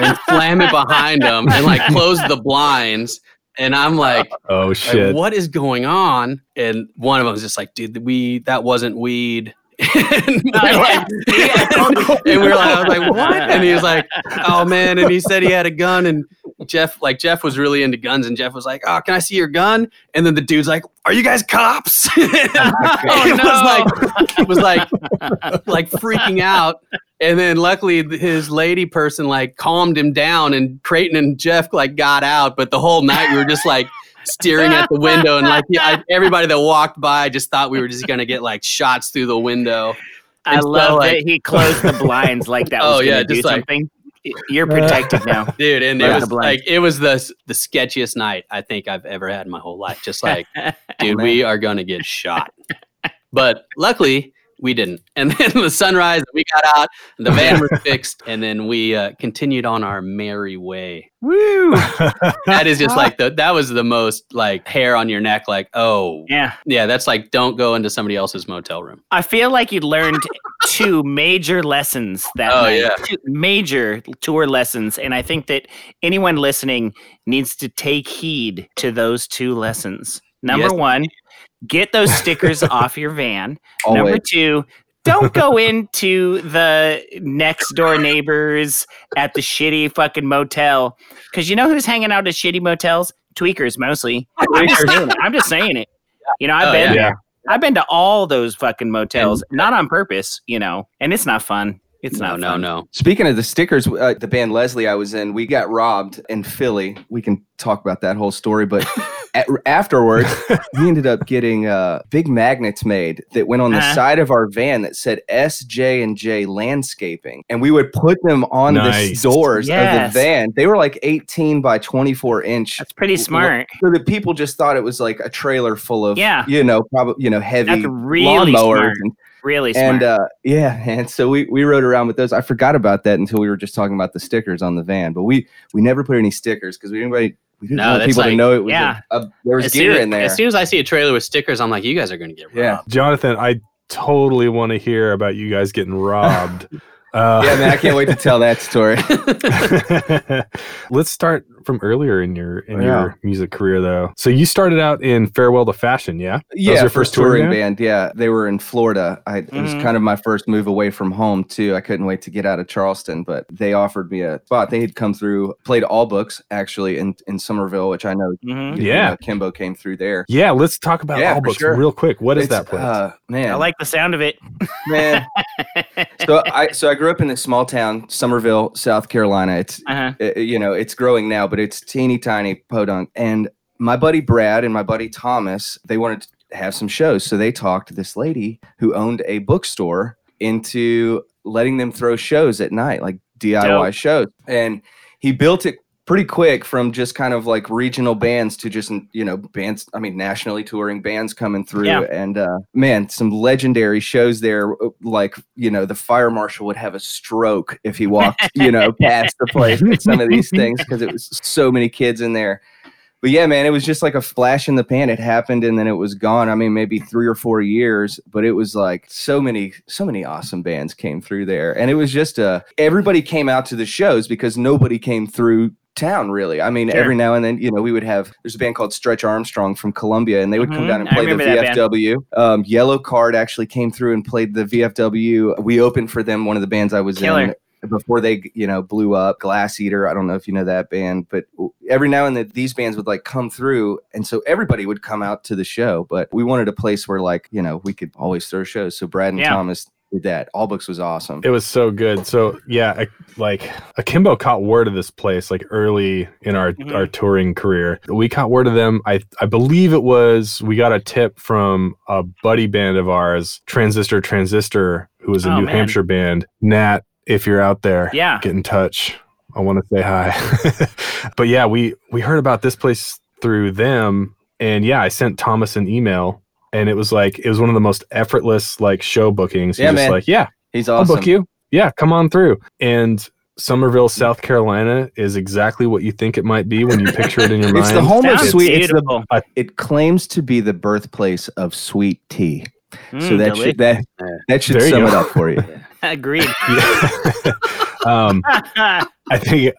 and slam it behind them and like close the blinds. And I'm like, Oh like, shit. what is going on? And one of them was just like, dude, we that wasn't weed. and, we're like, and we were like, I was like, what? And he was like, oh man. And he said he had a gun. And Jeff, like Jeff was really into guns. And Jeff was like, oh, can I see your gun? And then the dude's like, are you guys cops? Oh, it was like, it was like, like freaking out. And then luckily his lady person like calmed him down and Creighton and Jeff like got out. But the whole night we were just like staring at the window and like yeah, I, everybody that walked by just thought we were just going to get like shots through the window. I so, love like- that he closed the blinds like that oh, was Oh, yeah, do just like- something. You're uh, protected now. Dude, and it was like it was the the sketchiest night I think I've ever had in my whole life. Just like, oh, dude, we are gonna get shot. But luckily, we didn't. And then the sunrise, we got out, the van was fixed, and then we uh, continued on our merry way. Woo! That is just like the that was the most like hair on your neck. Like, oh, Yeah. yeah, that's like don't go into somebody else's motel room. I feel like you learned two major lessons that Oh, night. yeah. Two major tour lessons. And I think that anyone listening needs to take heed to those two lessons. Number Yes. one, get those stickers off your van. Number two, don't go into the next door neighbors at the shitty fucking motel. Because you know who's hanging out at shitty motels? Tweakers mostly. I'm just saying it. I'm just saying it. You know, I've Oh, been yeah. there. I've been to all those fucking motels, not on purpose, you know, and it's not fun. It's no, not no, fun. no. Speaking of the stickers, uh, the band Leslie I was in, we got robbed in Philly. We can talk about that whole story, but a- afterwards, we ended up getting uh, big magnets made that went on the Uh-huh. side of our van that said S, J, and J Landscaping, and we would put them on Nice. the doors Yes. of the van. They were like 18 by 24 inch. That's pretty smart. So that people just thought it was like a trailer full of, Yeah. you know, probably you know heavy That's really lawnmowers smart. and Really smart. and uh, yeah, and so we, we rode around with those. I forgot about that until we were just talking about the stickers on the van. But we we never put any stickers because we didn't really, we didn't No, want that's people to know it was yeah. a, a- there was As gear soon, in there. as soon as I see a trailer with stickers, I'm like, you guys are gonna get robbed. yeah, Jonathan, I totally want to hear about you guys getting robbed. Uh, yeah, man, I can't wait to tell that story. Let's start from earlier in your in Yeah. your music career, though. So you started out in Farewell to Fashion, yeah? That was yeah, your first touring touring band? Yeah, they were in Florida. I, It was Mhm. kind of my first move away from home too. I couldn't wait to get out of Charleston, but they offered me a spot. They had come through, played all books actually in in Summerville, which I know. Mhm. you Yeah. know, Kimbo came through there. Yeah, let's talk about Yeah, all books sure. real quick. What is It's, that place? Uh, man, I like the sound of it. man. so I so I grew up in a small town, Summerville, South Carolina. It's Uh-huh. uh, you know it's growing now, but it's teeny tiny podunk. And my buddy Brad and my buddy Thomas, they wanted to have some shows, so they talked this lady who owned a bookstore into letting them throw shows at night, like DIY Dope. shows. And he built it pretty quick from just kind of like regional bands to just you know bands i mean nationally touring bands coming through. Yeah. and uh man some legendary shows there like you know the fire marshal would have a stroke if he walked you know past the place with some of these things because it was so many kids in there. But yeah man it was just like a flash in the pan. It happened and then it was gone. I mean maybe three or four years but it was like so many so many awesome bands came through there. And it was just uh everybody came out to the shows because nobody came through town really i mean Sure. every now and then you know we would have there's a band called stretch arm strong from columbia and they would come Mhm, down and play the remember that band. vfw um, yellowcard actually came through and played the vfw we opened for them one of the bands i was Killer. in before they you know blew up glasseater i don't know if you know that band but every now and then these bands would like come through and so everybody would come out to the show but we wanted a place where like you know we could always throw shows so brad and Yeah. thomas did that all books was awesome It was so good. So yeah, I, like Akimbo caught word of this place like early in our Mhm. our touring career. We caught word of them. I I believe it was we got a tip from a buddy band of ours, Transistor Transistor, who was a Oh, New man. Hampshire band. Nat, if you're out there, Yeah. get in touch. I want to say hi. but yeah, we we heard about this place through them, and yeah, I sent Thomas an email. And it was like it was one of the most effortless like show bookings. He's Yeah, just man. like, yeah, he's awesome. I'll awesome book you. Yeah, come on through. And Summerville, South Carolina is exactly what you think it might be when you picture it in your mind. It's the home of Sounds sweet. It's the, it claims to be the birthplace of sweet tea. so Mm, that should that that should There sum it up for you. Agreed. Yeah. um, I think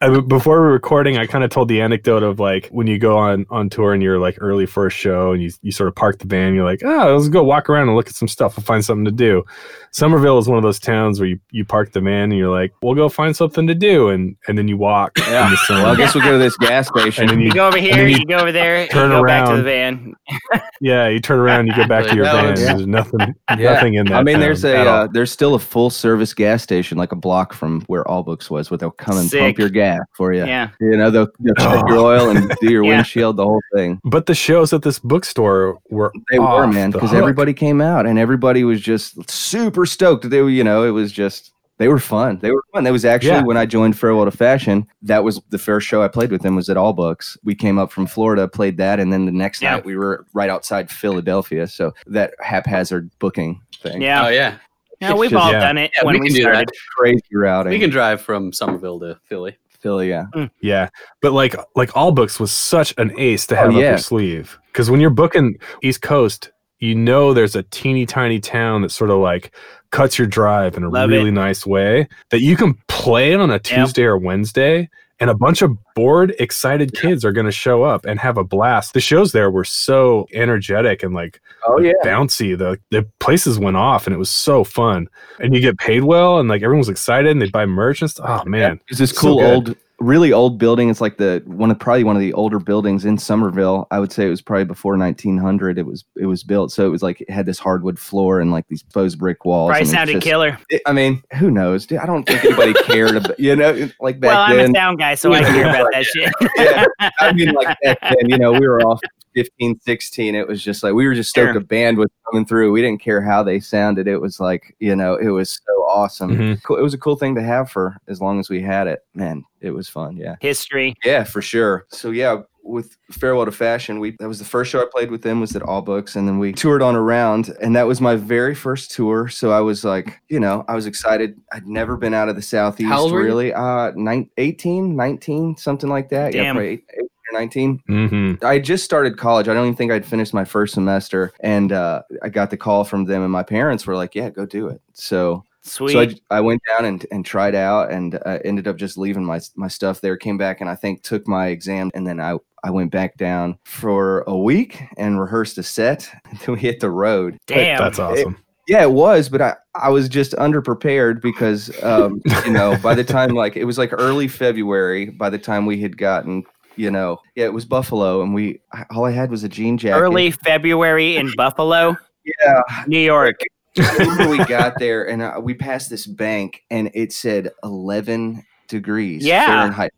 uh, before we were recording, I kind of told the anecdote of like when you go on on tour and you're like early first show and you you sort of park the van, you're like, oh, let's go walk around and look at some stuff. We'll find something to do. Summerville is one of those towns where you, you park the van and you're like, we'll go find something to do, and and then you walk. Yeah. in the. Well, I guess we'll go to this gas and station. then you you, go over here, then you, you go over there, turn you go back to the van. yeah, you turn around, you go back to your van. was- There's nothing, Yeah. nothing in that. I mean, town there's a uh, there's still a full service gas station like a block from where All Books was, where they'll come and pump your gas for you. Yeah. You know, they'll, they'll check your oil and do your Yeah. windshield, the whole thing. But the shows at this bookstore were They were man, because everybody came out and everybody was just super stoked. They were, you know, it was just They were fun. They were fun. That was actually Yeah. when I joined Farewell to Fashion. That was the first show I played with them was at All Books. We came up from Florida, played that, and then the next Yeah. night we were right outside Philadelphia. So that haphazard booking thing. Yeah. Oh yeah. Yeah, we've just- all yeah. done it Yeah, when we we, can do started. that. Crazy routing. We can drive from Summerville to Philly. Philly, yeah. Hmm. Yeah, but like like all books was such an ace to oh, have Oh, up your sleeve because when you're booking East Coast, you know there's a teeny tiny town that sort of like cuts your drive in a Love really it. nice way that you can play it on a Tuesday or Wednesday. And a bunch of bored, excited kids are going to show up and have a blast. The shows there were so energetic and like Oh yeah. bouncy. The the places went off and it was so fun. And you get paid well and like everyone was excited and they buy merch and stuff. Oh man. It's this So cool good. old, really old building. It's like the one of probably one of the older buildings in Summerville. I would say it was probably before 1900. It was it was built, so it was like it had this hardwood floor and like these exposed brick walls. Probably sounded just- killer. it- I mean, who knows? dude? I don't think anybody cared about you know like back Well, I'm then. a sound guy, so I hear about that shit. yeah, I mean, like back then, you know, we were all 15, 16. It was just like we were just stoked Sure. a band was coming through. We didn't care how they sounded. It was like, you know, it was so awesome. Mhm. It was a cool thing to have for as long as we had it. Man, it was fun. Yeah. History. Yeah, for sure. So yeah, with Farewell to Fashion, we that was the first show I played with them was at All Books, and then we toured on around, and that was my very first tour. So I was like, you know, I was excited. I'd never been out of the southeast old were you? really. Uh, nine, 18, 19, something like that. Yeah, Damn. probably eight- 18 or 19. Mm-hmm. I just started college. I don't even think I'd finished my first semester, and uh, I got the call from them, and my parents were like, "Yeah, go do it." So Sweet. so I, I went down and, and tried out and uh, ended up just leaving my my stuff there. Came back and I think took my exam and then I I went back down for a week and rehearsed a set. And then we hit the road. But, Damn. That's awesome. yeah, it was, but I I was just underprepared because um you know by the time like it was like early February by the time we had gotten you know yeah it was Buffalo and we all I had was a jean jacket. Early February in Buffalo, yeah New York. We got there and uh, we passed this bank and it said 11 degrees Yeah. Fahrenheit.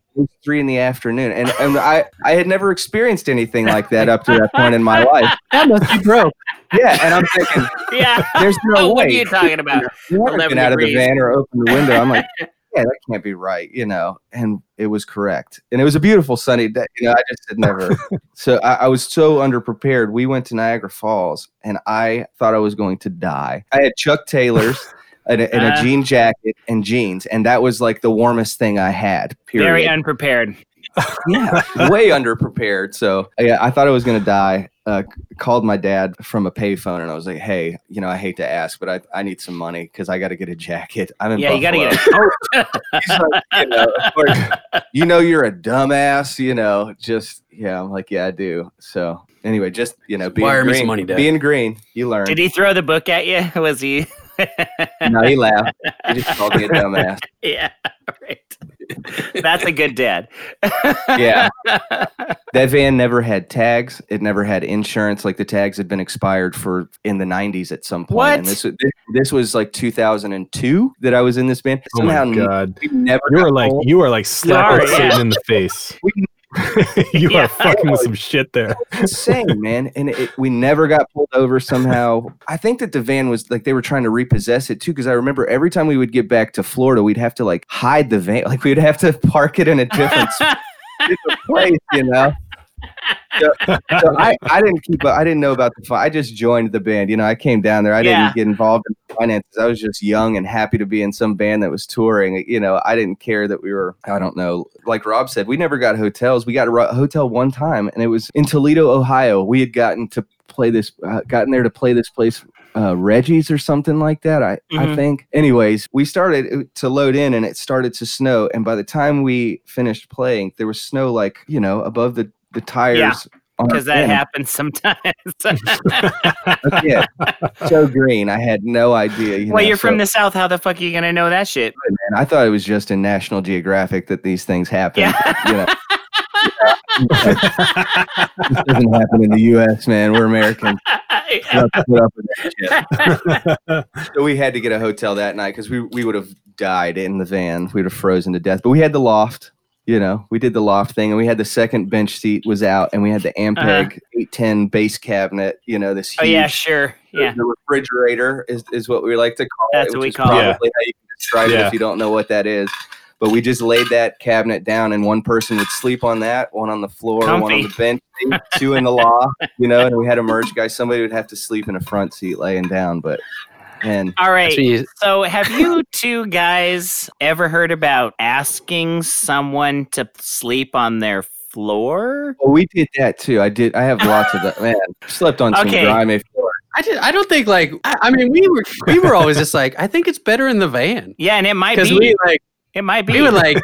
Three in the afternoon, and, and I, I had never experienced anything like that up to that point in my life. That must be broke. Yeah, and I'm thinking, Yeah. there's no way. what are you talking about? You haven't 11 been out of the van or opened the window. I'm like, yeah, that can't be right, you know. And it was correct, and it was a beautiful sunny day. You know, I just had never. so I, I was so underprepared. We went to Niagara Falls, and I thought I was going to die. I had Chuck Taylors. And a, and a Uh. jean jacket and jeans, and that was like the warmest thing I had. Period. Very unprepared. Yeah, way underprepared. So yeah, I thought I was gonna die. Uh, called my dad from a payphone, and I was like, "Hey, you know, I hate to ask, but I, I need some money because I got to get a jacket. I'm in Yeah, you got to get a like, you know, of course, you know, you're a dumbass. You know, just yeah. I'm like, yeah, I do. So anyway, just you know, being Wire green, money, Dad. being green, you learn. Did he throw the book at you? Was he? no, he laughed. He just called me a dumbass. yeah, right. That's a good dad. Yeah. That van never had tags. It never had insurance. Like the tags had been expired for in the 90s at some point. What? And this, was- this, this was like 2002 that I was in this band. Oh my god. we never You were like told. you were like slapping yeah. Satan in the face. We- you Yeah. are fucking with some shit there. insane, man. And it, we never got pulled over somehow. I think that the van was like they were trying to repossess it too. Because I remember every time we would get back to Florida, we'd have to like hide the van. Like we'd have to park it in a different, different place, you know. So, so I, I didn't keep up. I didn't know about the fi- I just joined the band. You know, I came down there. I Yeah. didn't get involved in finances. I was just young and happy to be in some band that was touring. You know, I didn't care that we were. I don't know. Like Rob said, we never got hotels. We got a hotel one time, and it was in Toledo, Ohio. We had gotten to play this, uh, gotten there to play this place. Uh, Reggie's or something like that. I, I Mhm. think. Anyways, we started uh, to load in and it started to snow. And by the time we finished playing, there was snow like, you know, above the, the tires. our Because that happens sometimes. yeah, so green. I had no idea. You well, know, you're from the South. How the fuck are you to know that shit? man, I thought it was just in National Geographic that these things happen. Yeah. You know. this doesn't happen in the U.S., man. We're American. We have to put up with that shit. so we had to get a hotel that night because we we would have died in the van. We would have frozen to death. But we had the loft. You know, we did the loft thing, and we had the second bench seat was out, and we had the Ampeg 810 bass cabinet. You know, this huge Uh-huh. oh, yeah, sure. Yeah. the refrigerator is, is what we like to call That's it. That's what we is call it. probably how you can describe it if you don't know what that is. But we just laid that cabinet down, and one person would sleep on that, one on the floor, one on the bench, two in the loft, you know. And we had a merge guy. Somebody would have to sleep in a front seat, laying down. But and All right. You- So, have you two guys ever heard about asking someone to sleep on their floor? well, we did that too. I did. I have lots of that. Man, slept on some Okay. grimy floor. I, did, I don't think like I, I mean we were we were always just like I think it's better in the van Yeah, and it might be. we like it might be. we would like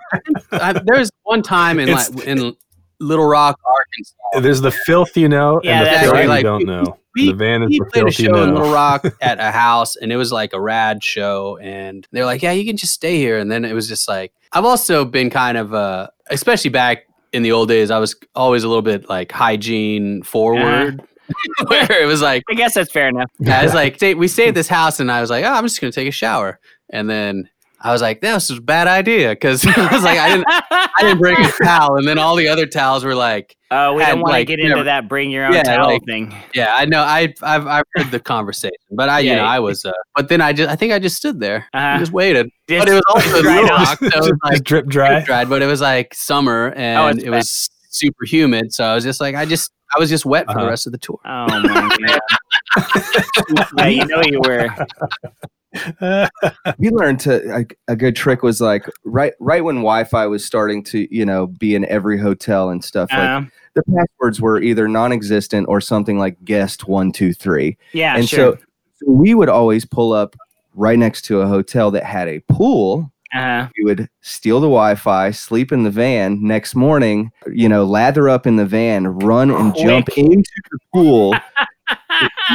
I, uh, there was one time in It's- like in Little Rock, Arkansas. There's the filth you know, Yeah, and the that's filth right. you Like, don't know. we- the van is we the played a filth you show in. Little Rock at a house, and it was like a rad show. And they're like, "Yeah, you can just stay here." And then it was just like, I've also been kind of, uh, especially back in the old days, I was always a little bit like hygiene forward, where it was like, I guess that's fair enough. I was like we stayed at this house, and I was like, "Oh, I'm just gonna take a shower," and then. I was like, "This was a bad idea because I was like, I didn't, I didn't bring a towel, and then all the other towels were like, Oh, we had, don't want to like, get you into know, that bring your own yeah, towel like- thing. Yeah, I know. I I've I've heard the conversation, but I you Yeah. know I was. Uh, but then I just I think I just stood there, Uh-huh. and just waited. Just but it was also dried Little off. Rock, so was just, like just drip dry. dried. But it was like summer, and it's it was super humid. So I was just like I just I was just wet for the Uh-huh. rest of the tour. Oh my god! yeah, you know you were. we learned to a, a good trick was like right right when Wi-Fi was starting to you know be in every hotel and stuff. Like Um, the passwords were either non-existent or something like guest one two three. yeah, and sure. so, so we would always pull up right next to a hotel that had a pool. uh, We would steal the Wi-Fi, sleep in the van. Next morning, you know, lather up in the van, run and jump into the pool.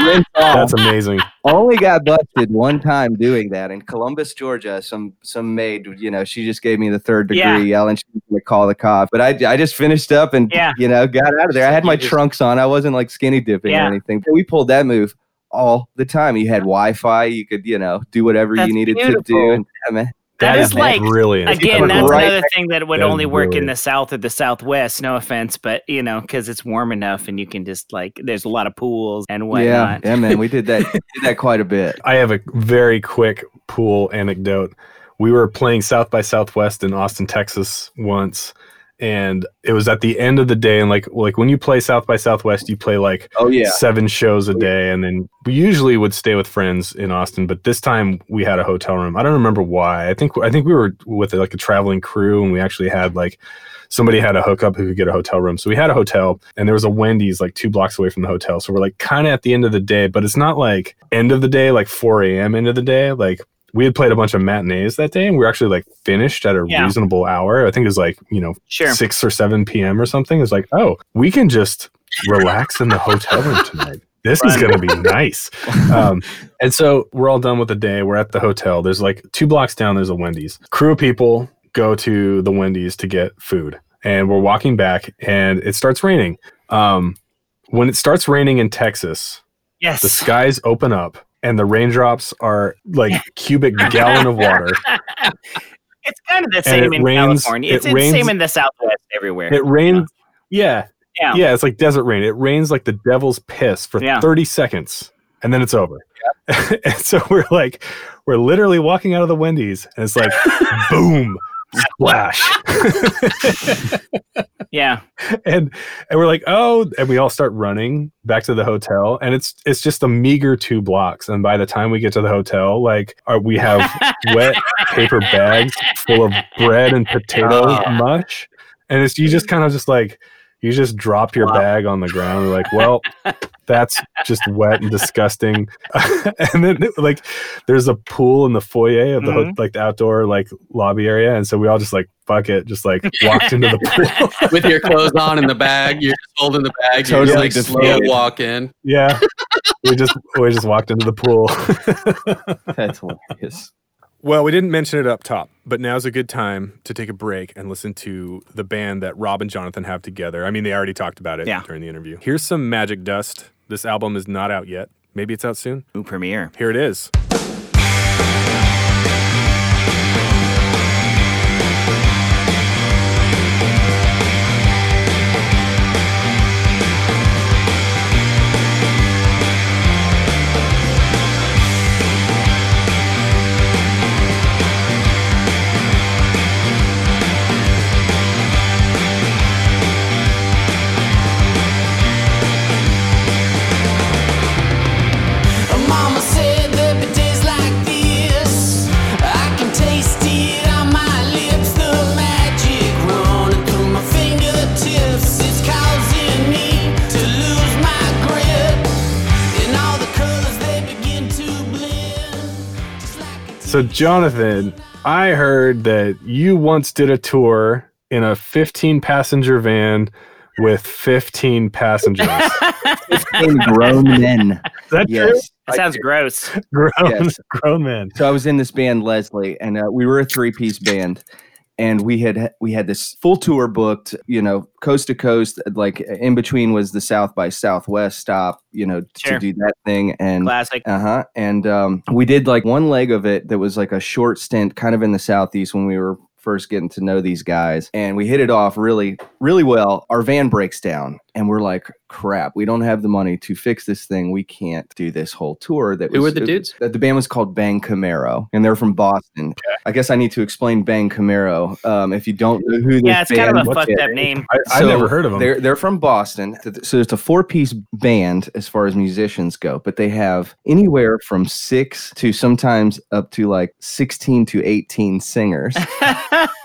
rinse off. That's amazing. only got busted one time doing that in Columbus, Georgia. Some some maid, you know, she just gave me the third degree, Yeah. yelling she was gonna call the cops. But I, I just finished up and Yeah. you know got out of there. I had my trunks on. I wasn't like skinny dipping Yeah. or anything. But we pulled that move all the time. You had Wi-Fi. You could you know do whatever That's you needed to do. And yeah, man, That That is is like- brilliant. Again, that's right. another thing that would That is only work in the South or the Southwest. No offense, but you know, because it's warm enough and you can just like, there's a lot of pools and yeah, whatnot. yeah, man. We did that did that quite a bit. I have a very quick pool anecdote. We were playing South by Southwest in Austin, Texas once, and it was at the end of the day. And like, like when you play South by Southwest, you play like Oh yeah, seven shows a oh, day, and then we usually would stay with friends in Austin. But this time we had a hotel room. I don't remember why. I think I think we were with like a traveling crew, and we actually had like somebody had a hookup who could get a hotel room. So we had a hotel, and there was a Wendy's like two blocks away from the hotel. So we're like kind of at the end of the day, but it's not like end of the day, like 4 a.m. end of the day. Like we had played a bunch of matinees that day, and we were actually like finished at a Yeah. reasonable hour. I think it was like you know Sure. six or seven p.m. or something. It's like, oh, we can just relax in the hotel room tonight. This is going to be nice. Um, and so we're all done with the day. We're at the hotel. There's like two blocks down. There's a Wendy's. Crew of people go to the Wendy's to get food, and we're walking back, and it starts raining. Um, when it starts raining in Texas, Yes. the skies open up, and the raindrops are like cubic gallon of water. it's kind of the same in rains- California. it It's, the rains- same in the Southwest everywhere. It rains. Yeah, yeah. Yeah, it's like desert rain. It rains like the devil's piss for Yeah. 30 seconds and then it's over. and so we're like, we're literally walking out of the Wendy's and it's like, boom, splash. Yeah. and and we're like, oh, and we all start running back to the hotel. And it's it's just a meager two blocks. And by the time we get to the hotel, like uh, we have wet paper bags full of bread and potato Oh. mush. And it's you just kind of just like you just drop your Wow. bag on the ground. You're like, well, that's just wet and disgusting. and then like there's a pool in the foyer of the ho- mm-hmm. like the outdoor like lobby area. And so we all just like fuck it, just like walked into the pool. with your clothes on in the bag. You're just holding the bag. You're Totally just like deflated. slow walk in. yeah. We just we just walked into the pool. That's hilarious. Well, we didn't mention it up top, but now's a good time to take a break and listen to the band that Rob and Jonathan have together. I mean, they already talked about it Yeah. during the interview. Here's some Magic Dust. This album is not out yet. Maybe it's out soon. Ooh, premiere. Here it is. So, Jonathan, I heard that you once did a tour in a 15 passenger van with 15 passengers. 15 grown men. that Yes. That sounds gross. Grown, Yes. grown men. So I was in this band, Leslie, and uh, we were a three-piece band, and we had we had this full tour booked. You know, coast to coast. Like in between was the South by Southwest stop. You know, Sure. to do that thing, and Classic. uh huh. And um, we did like one leg of it that was like a short stint, kind of in the southeast when we were first getting to know these guys, and we hit it off really, really well. Our van breaks down, and we're like, "Crap, we don't have the money to fix this thing. We can't do this whole tour." That Who was, were the it- dudes? that the band was called Bang Camaro, and they're from Boston. I guess I need to explain Bang Camaro. Um, if you don't know who this Yeah, it's kind of a fucked up name. I, I So, never heard of them. They're they're from Boston, so it's a four piece band as far as musicians go, but they have anywhere from six to sometimes up to like sixteen to eighteen singers.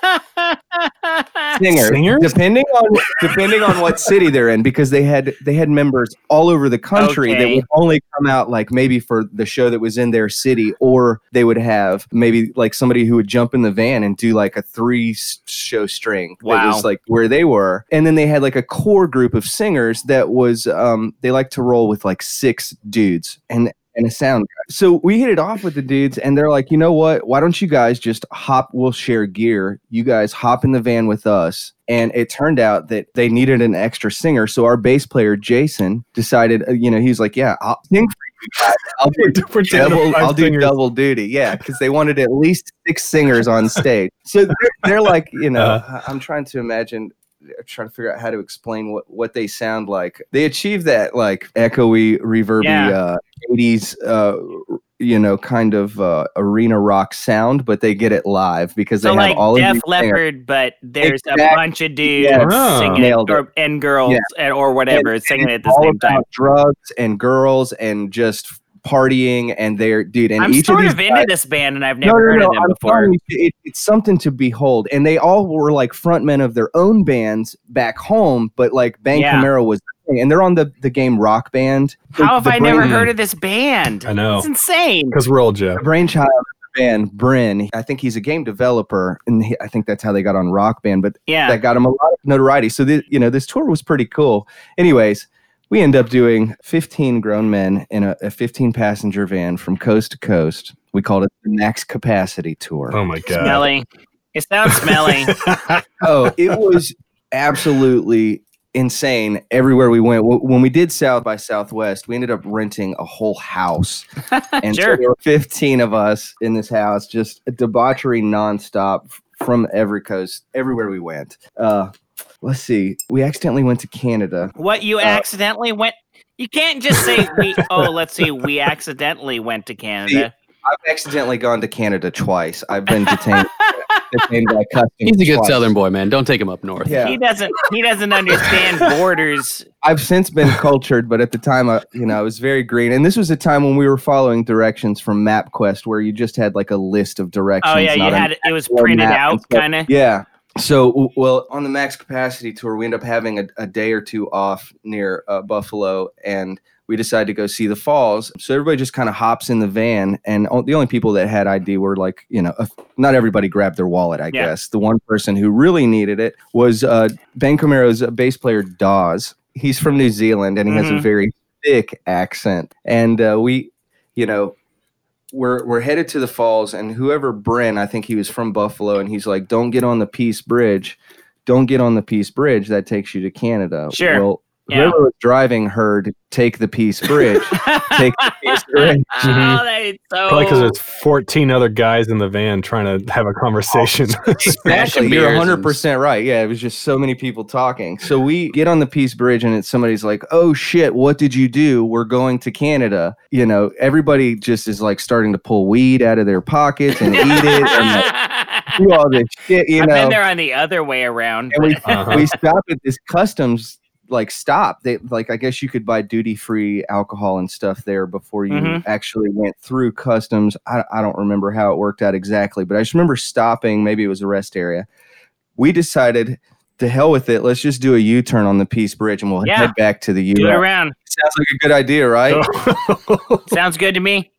Singers, Singers? depending on depending on what city they're in, because they had they had members all over the country that would only come out like maybe for the show that was in their city, or they would have maybe like somebody who would jump in the van and do like a three show string that Wow. was like where they were, and then they had like a core group of singers that was um they like to roll with like six dudes and and a sound guy. So we hit it off with the dudes, and they're like, you know what? Why don't you guys just hop? We'll share gear. You guys hop in the van with us. And it turned out that they needed an extra singer. So our bass player Jason decided, uh, you know, he's like, yeah, I'll sing for you guys. I'll do For ten to double, I'll do double duty. Yeah, because they wanted at least six singers on stage. So they're, they're like, you know, Uh. I'm trying to imagine trying to figure out how to explain what, what they sound like. They achieve that like echoey, reverby, Yeah. uh, 80s, uh, you know, kind of uh, arena rock sound, but they get it live because So they have like all Def of these singers. Leppard, but there's a bunch of dudes Yes. Oh. singing it, or, and girls Yeah. and, or whatever And- singing and it at the all same time. about drugs and girls and just partying and they're dude and I'm each sort of of, these into guys- this band, and I've never heard of them I'm before. telling you, it- it's something to behold. And they all were like frontmen of their own bands back home, but like Bang Yeah. Camaro was. And they're on the, the game Rock Band. The- How have the I never heard of this band? I know. It's insane. Because we're old, Jeff. the brainchild of the band, Bryn. I think he's a game developer, and he, I think that's how they got on Rock Band. But Yeah. that got him a lot of notoriety. So the, you know, this tour was pretty cool. Anyways, we end up doing 15 grown men in a, a 15 passenger van from coast to coast. We called it the max capacity tour. Oh my god. Smelly. It sounds smelly. Oh, it was absolutely insane everywhere we went. When we did South by Southwest, we ended up renting a whole house. And Sure. so there were 15 of us in this house, just debauchery nonstop from every coast, everywhere we went. Uh, let's see. We accidentally went to Canada. what you Uh, accidentally went? You can't just say we. Oh, let's see. We accidentally went to Canada. I've accidentally gone to Canada twice. I've been detained, detained by customs. He's a good twice. Southern boy, man. Don't take him up north. Yeah. He doesn't. He doesn't understand borders. I've since been cultured, but at the time, I, you know, I was very green. And this was a time when we were following directions from MapQuest, where you just had like a list of directions. Oh yeah, you had it. It was printed out, kind of. Yeah. So, well, on the max capacity tour, we end up having a, a day or two off near uh, Buffalo, and we decided to go see the falls. So everybody just kind of hops in the van, and the only people that had ID were like, you know, not everybody grabbed their wallet. I Yeah. guess the one person who really needed it was uh, Bang Camaro's bass player Dawes. He's from New Zealand, and he has a Mhm. very thick accent, and uh, we, you know, we're we're headed to the falls, and whoever Bryn, I think he was from Buffalo, and he's like, "Don't get on the Peace Bridge, don't get on the Peace Bridge. That takes you to Canada." Sure. Well, Yeah. whoever was driving heard take the Peace Bridge, take the Peace Bridge. oh, that is so. Probably because there's 14 other guys in the van trying to have a conversation. Exactly, you're 100 percent right. Yeah, it was just so many people talking. So we get on the Peace Bridge, and it's somebody's like, "Oh shit, what did you do? We're going to Canada." You know, everybody just is like starting to pull weed out of their pockets and eat it and like, do all this shit. You I've know, been there on the other way around. and we Uh-huh. we stop at this customs like stop they like i guess you could buy duty free alcohol and stuff there before you Mhm. actually went through customs I, I don't remember how it worked out exactly but i just remember stopping maybe it was a rest area we decided to hell with it let's just do a u-turn on the peace bridge and we'll Yeah. head back to the u Do it around. sounds like a good idea right Sounds good to me.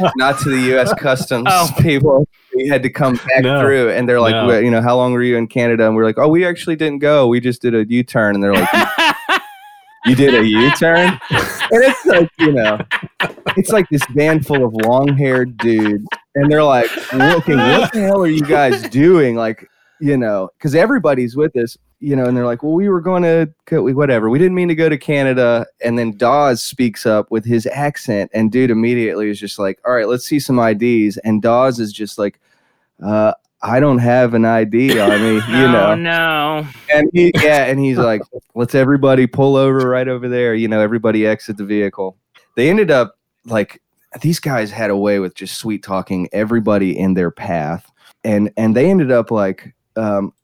not to the U.S. Customs Oh. people. We had to come back No. through, and they're like, No. You know, how long were you in Canada?" And we're like, "Oh, we actually didn't go. We just did a U-turn." And they're like, "You did a U-turn?" and it's like, you know, it's like this band full of long-haired dudes, and they're like, "Okay, what the hell are you guys doing?" Like, you know, because everybody's with us, you know, and they're like, "Well, we were going to whatever. We didn't mean to go to Canada." And then Dawes speaks up with his accent, and dude immediately is just like, "All right, let's see some IDs." And Dawes is just like, uh, "I don't have an ID on me," you oh know. no. And he, yeah, and he's like, "Let's everybody pull over right over there." You know, everybody exit the vehicle. They ended up like these guys had a way with just sweet talking everybody in their path, and and they ended up like um,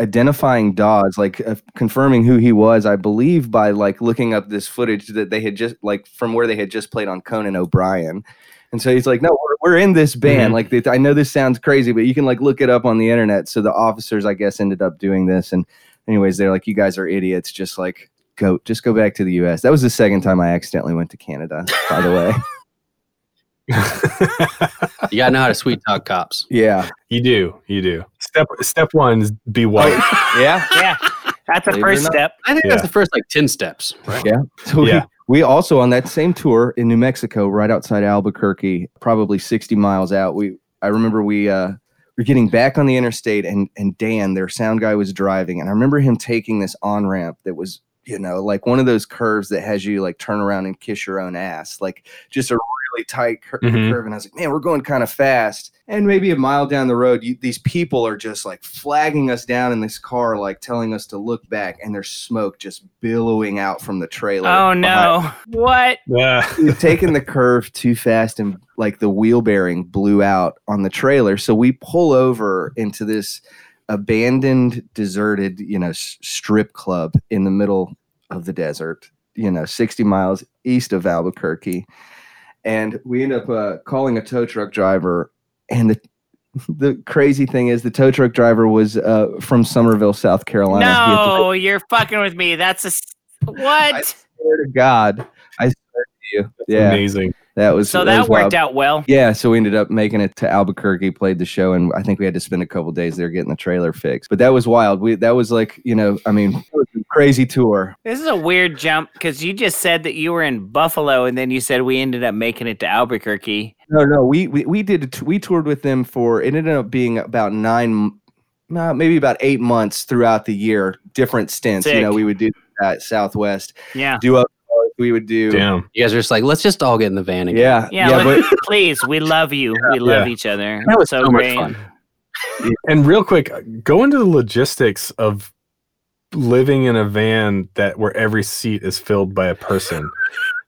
identifying Dawes, like uh, confirming who he was. I believe by like looking up this footage that they had just like from where they had just played on Conan O'Brien. And so he's like, no, we're, we're in this band. Mhm. Like, th- I know this sounds crazy, but you can like look it up on the internet. So the officers, I guess, ended up doing this. And anyways, they're like, you guys are idiots. Just like go, just go back to the U.S. That was the second time I accidentally went to Canada. By the way, You gotta know how to sweet talk cops. yeah, you do, you do. Step step one is be white. yeah. Yeah. That's the Believe first step. I think Yeah. that's the first like ten steps, right? Yeah. So Yeah. we, we also on that same tour in New Mexico, right outside Albuquerque, probably 60 miles out. We I remember we uh we're getting back on the interstate and and Dan, their sound guy, was driving. And I remember him taking this on ramp that was, you know, like one of those curves that has you like turn around and kiss your own ass. Like just a really tight cur- Mhm. curve. And I was like, man, we're going kind of fast. And maybe a mile down the road, you, these people are just like flagging us down in this car, like telling us to look back, and there's smoke just billowing out from the trailer. Oh behind- no. What? Yeah. We've taken the curve too fast, and like the wheel bearing blew out on the trailer. So we pull over into this abandoned, deserted, you know, s- strip club in the middle of the desert. You know, 60 miles east of Albuquerque, and we end up uh, calling a tow truck driver. And the the crazy thing is, the tow truck driver was uh, from Summerville, South Carolina. He had to- No, you're fucking with me. That's a what? I swear to God, I swear to you, yeah, Amazing. that was so that was wild. worked out well. Yeah, so we ended up making it to Albuquerque, played the show, and I think we had to spend a couple days there getting the trailer fixed. But that was wild. We that was like, you know, I mean, it was a crazy tour. This is a weird jump because you just said that you were in Buffalo and then you said we ended up making it to Albuquerque. No, no, we we, we did a t- we toured with them for it ended up being about nine, uh, maybe about eight months throughout the year, different stints. You know, we would do that Southwest, Yeah. do up, we would do. Damn. You guys are just like, let's just all get in the van again. Yeah, Yeah, yeah, but please, we love you. We love Yeah. each other. That was so, so, much fun. And real quick, go into the logistics of living in a van that where every seat is filled by a person.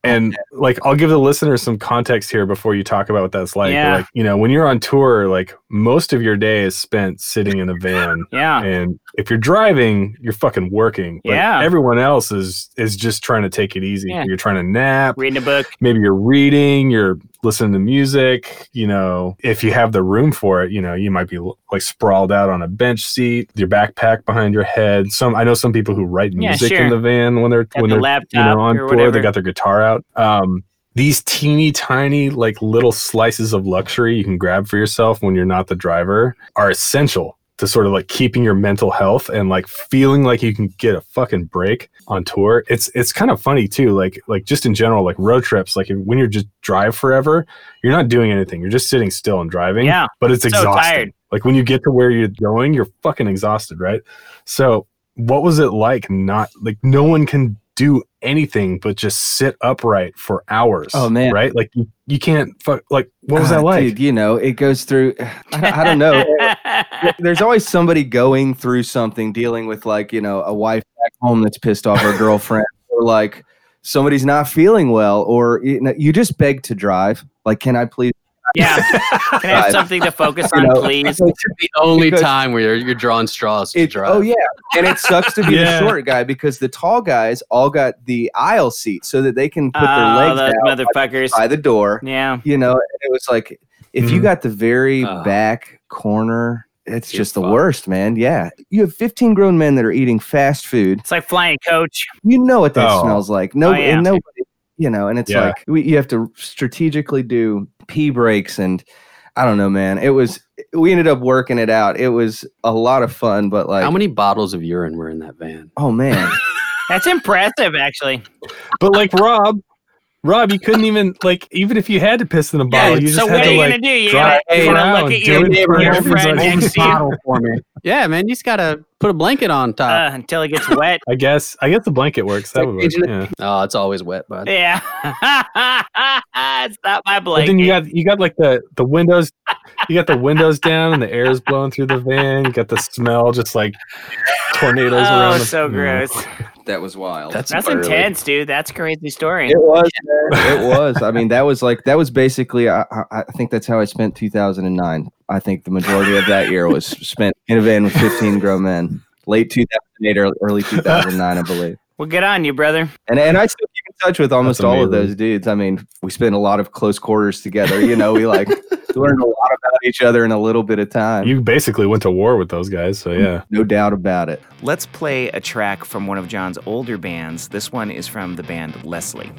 And like I'll give the listeners some context here before you talk about what that's like. Yeah. Like, you know, when you're on tour, like most of your day is spent sitting in a van. Yeah. And if you're driving, you're fucking working. But Yeah. Everyone else is is just trying to take it easy. Yeah. You're trying to nap. Reading a book. maybe you're reading, you're listening to music, you know, if you have the room for it, you know, you might be like sprawled out on a bench seat, with your backpack behind your head. Some I know some people who write Yeah, music sure. in the van when they're Got when the they're you know on or tour, they got their guitar out. Um these teeny tiny like little slices of luxury you can grab for yourself when you're not the driver are essential to sort of like keeping your mental health and like feeling like you can get a fucking break on tour. It's it's kind of funny too, like like just in general, like road trips. Like when you're just drive forever, you're not doing anything. You're just sitting still and driving. Yeah. but it's So exhausting. tired. Like when you get to where you're going, you're fucking exhausted, right? So what was it like? Not like no one can do anything but just sit upright for hours. Oh, man. right? Like you, you can't fuck. Like what was Ah, that like? Dude, you know, it goes through. I, don't- I don't know. There's always somebody going through something, dealing with like you know a wife back home that's pissed off her girlfriend, or like somebody's not feeling well, or you know, you just beg to drive. Like, can I please? Yeah. Can I have something to focus You on, know, please? it's- The only Because- time where you're, you're drawing straws to It, oh yeah, and it sucks to be Yeah. the short guy because the tall guys all got the aisle seat so that they can put their Oh, legs those out motherfuckers. by the door. Yeah. You know, it was like if you Mhm. got the very Ugh. back corner, it's You're just the fucked. worst, man. Yeah, you have 15 grown men that are eating fast food. It's like flying coach. You know what that Oh. smells like. No, Oh, yeah. and nobody, you know, and it's Yeah. like we, you have to strategically do pee breaks and I don't know, man. It was we ended up working it out. It was a lot of fun, but like How many bottles of urine were in that van? oh man. That's impressive, actually. But like Rob, Rob, you couldn't even like even if you had to piss in a bottle, you just so had what to are you like gonna do? You dry gonna, it you out, look at do your, it your friend Hold next to you for me. Yeah, man, you just gotta put a blanket on top. uh, until it gets wet? I guess I guess the blanket works. That would work. Yeah. oh, it's always wet, bud. Yeah, it's not my But blanket. then you got you got like the the windows you got the windows down and the air is blowing through the van. You got the smell just like tornadoes oh, around. the- so you gross. That was wild. That's That's intense, dude. That's a crazy story. It was. It was. I mean, that was like that was basically. I, I, I think that's how I spent 2009. I think the majority of that year was spent in a van with 15 grown men. Late 2008 or early 2009, I believe. Well, get on you, brother. And and I still keep in touch with almost all of those dudes. I mean, we spent a lot of close quarters together. You know, we like learned a lot about each other in a little bit of time. You basically went to war with those guys, so mm-hmm. yeah. no doubt about it. Let's play a track from one of John's older bands. This one is from the band Leslie.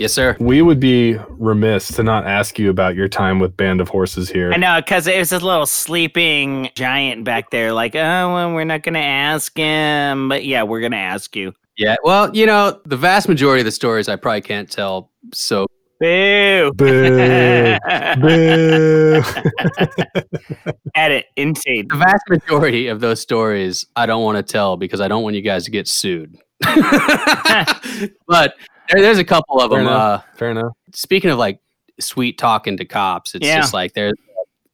Yes, sir. we would be remiss to not ask you about your time with Band of Horses here. I know, because it was this little sleeping giant back there. Like, oh, well, we're not going to ask him. But yeah, we're going to ask you. Yeah. Well, you know, the vast majority of the stories I probably can't tell. So Boo. Boo. Boo. Edit. Insane. the vast majority of those stories I don't want to tell because I don't want you guys to get sued. but there, there's a couple of Fair them. Uh. Fair enough. speaking of like sweet talking to cops, it's Yeah. just like there's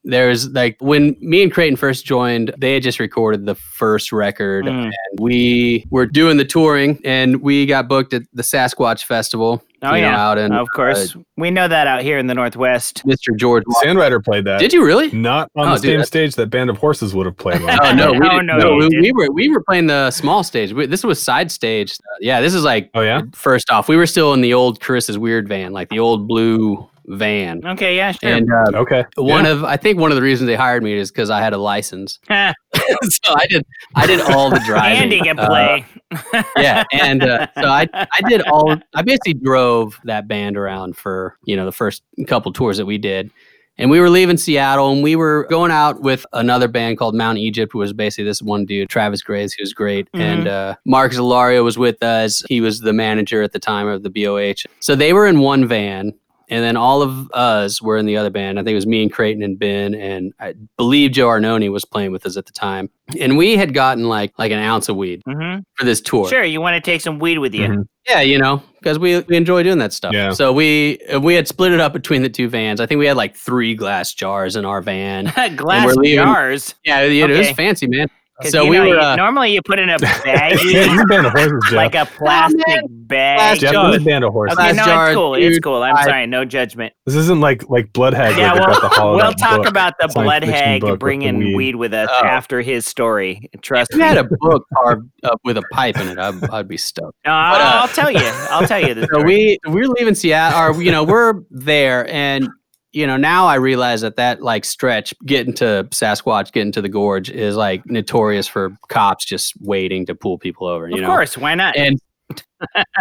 there's like when me and Creighton first joined, they had just recorded the first record Mm. and we were doing the touring and we got booked at the Sasquatch Festival. Oh, you know, out in of uh, course. we know that out here in the Northwest. Mr. George. Sandrider played that. Did you really? Not on Oh, the dude, same that's- stage that Band of Horses would have played on. Oh no, we Oh, no, no, we, we were we were playing the small stage. We, this was side stage. Yeah, this is like oh yeah. first off, we were still in the old Chris's weird van, like the old blue van. Okay, yeah, sure. And uh, Okay. one Yeah. of I think one of the reasons they hired me is because I had a license. Ha, so I did I did all the driving. Andy can Uh, play. yeah, and uh, so I I did all. I basically drove that band around for you know the first couple tours that we did, and we were leaving Seattle, and we were going out with another band called Mount Egypt, who was basically this one dude, Travis Graves, who was great, and uh, Mark Zalario was with us. He was the manager at the time of the BOH. So they were in one van. And then all of us were in the other band. I think it was me and Creighton and Ben, and I believe Joe Arnone was playing with us at the time. And we had gotten like like an ounce of weed hmm for this tour. Sure, you want to take some weed with you. Mhm. Yeah, you know, because we we enjoy doing that stuff. Yeah. So we we had split it up between the two vans. I think we had like three glass jars in our van. Glass leaving- jars. Yeah, you know, it was fancy, man. 'Cause, So you we know, were you- uh, normally you put in a baggie, Yeah, you Band of Horses, Jeff. like a plastic bag. Glass Jeff, you Band of Horses. Okay, glass no, jar, it's cool. It's cool. I'm I- sorry, no judgment. This isn't like like Blood Hag. Yeah, where they've well, got the Hollowed we'll talk book. about the blood hag book with bringing weed. weed with us Oh. after his story. Trust If you me. had a book carved up with a pipe in it, I'd, I'd be stoked. No, uh, I'll, I'll tell you. I'll tell you the So we we're leaving Seattle, or you know, we're there, and you know, now I realize that that like stretch getting to Sasquatch, getting to the gorge is like notorious for cops just waiting to pull people over. You of know, course, why not? and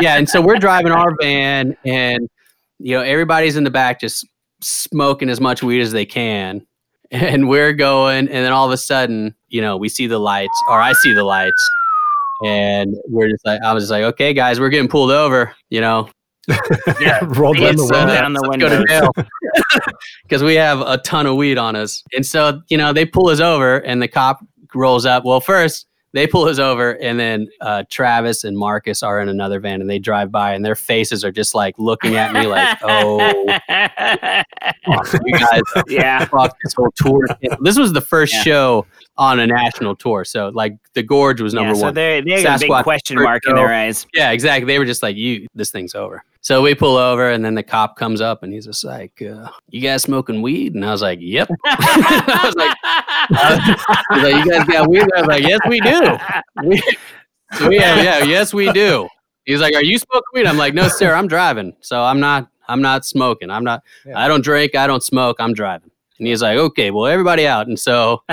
yeah, and so we're driving our van, and you know everybody's in the back just smoking as much weed as they can, and we're going, and then all of a sudden, you know, we see the lights, or I see the lights, and we're just like, I was just like, okay, guys, we're getting pulled over, you know, yeah, Roll down the window. down the let's because we have a ton of weed on us, and so you know they pull us over, and the cop rolls up. Well, first they pull us over, and then uh, Travis and Marcus are in another van, and they drive by, and their faces are just like looking at me like, "Oh, you guys yeah. fuck this whole tour." This was the first Yeah. show on a national tour, so like the Gorge was number yeah, so one. they they got a big question first mark in their eyes. Yeah, exactly. They were just like, "You, this thing's over." So we pull over, and then the cop comes up, and he's just like, uh, "You guys smoking weed?" And I was like, "Yep." I was like, He's like, "You guys got weed?" I was like, "Yes, we do." We, so we have, yeah, yes, we do. He's like, "Are you smoking weed?" I'm like, "No, sir. I'm driving, so I'm not. I'm not smoking. I'm not. I don't drink. I don't smoke. I'm driving." And he's like, "Okay, well, everybody out." And so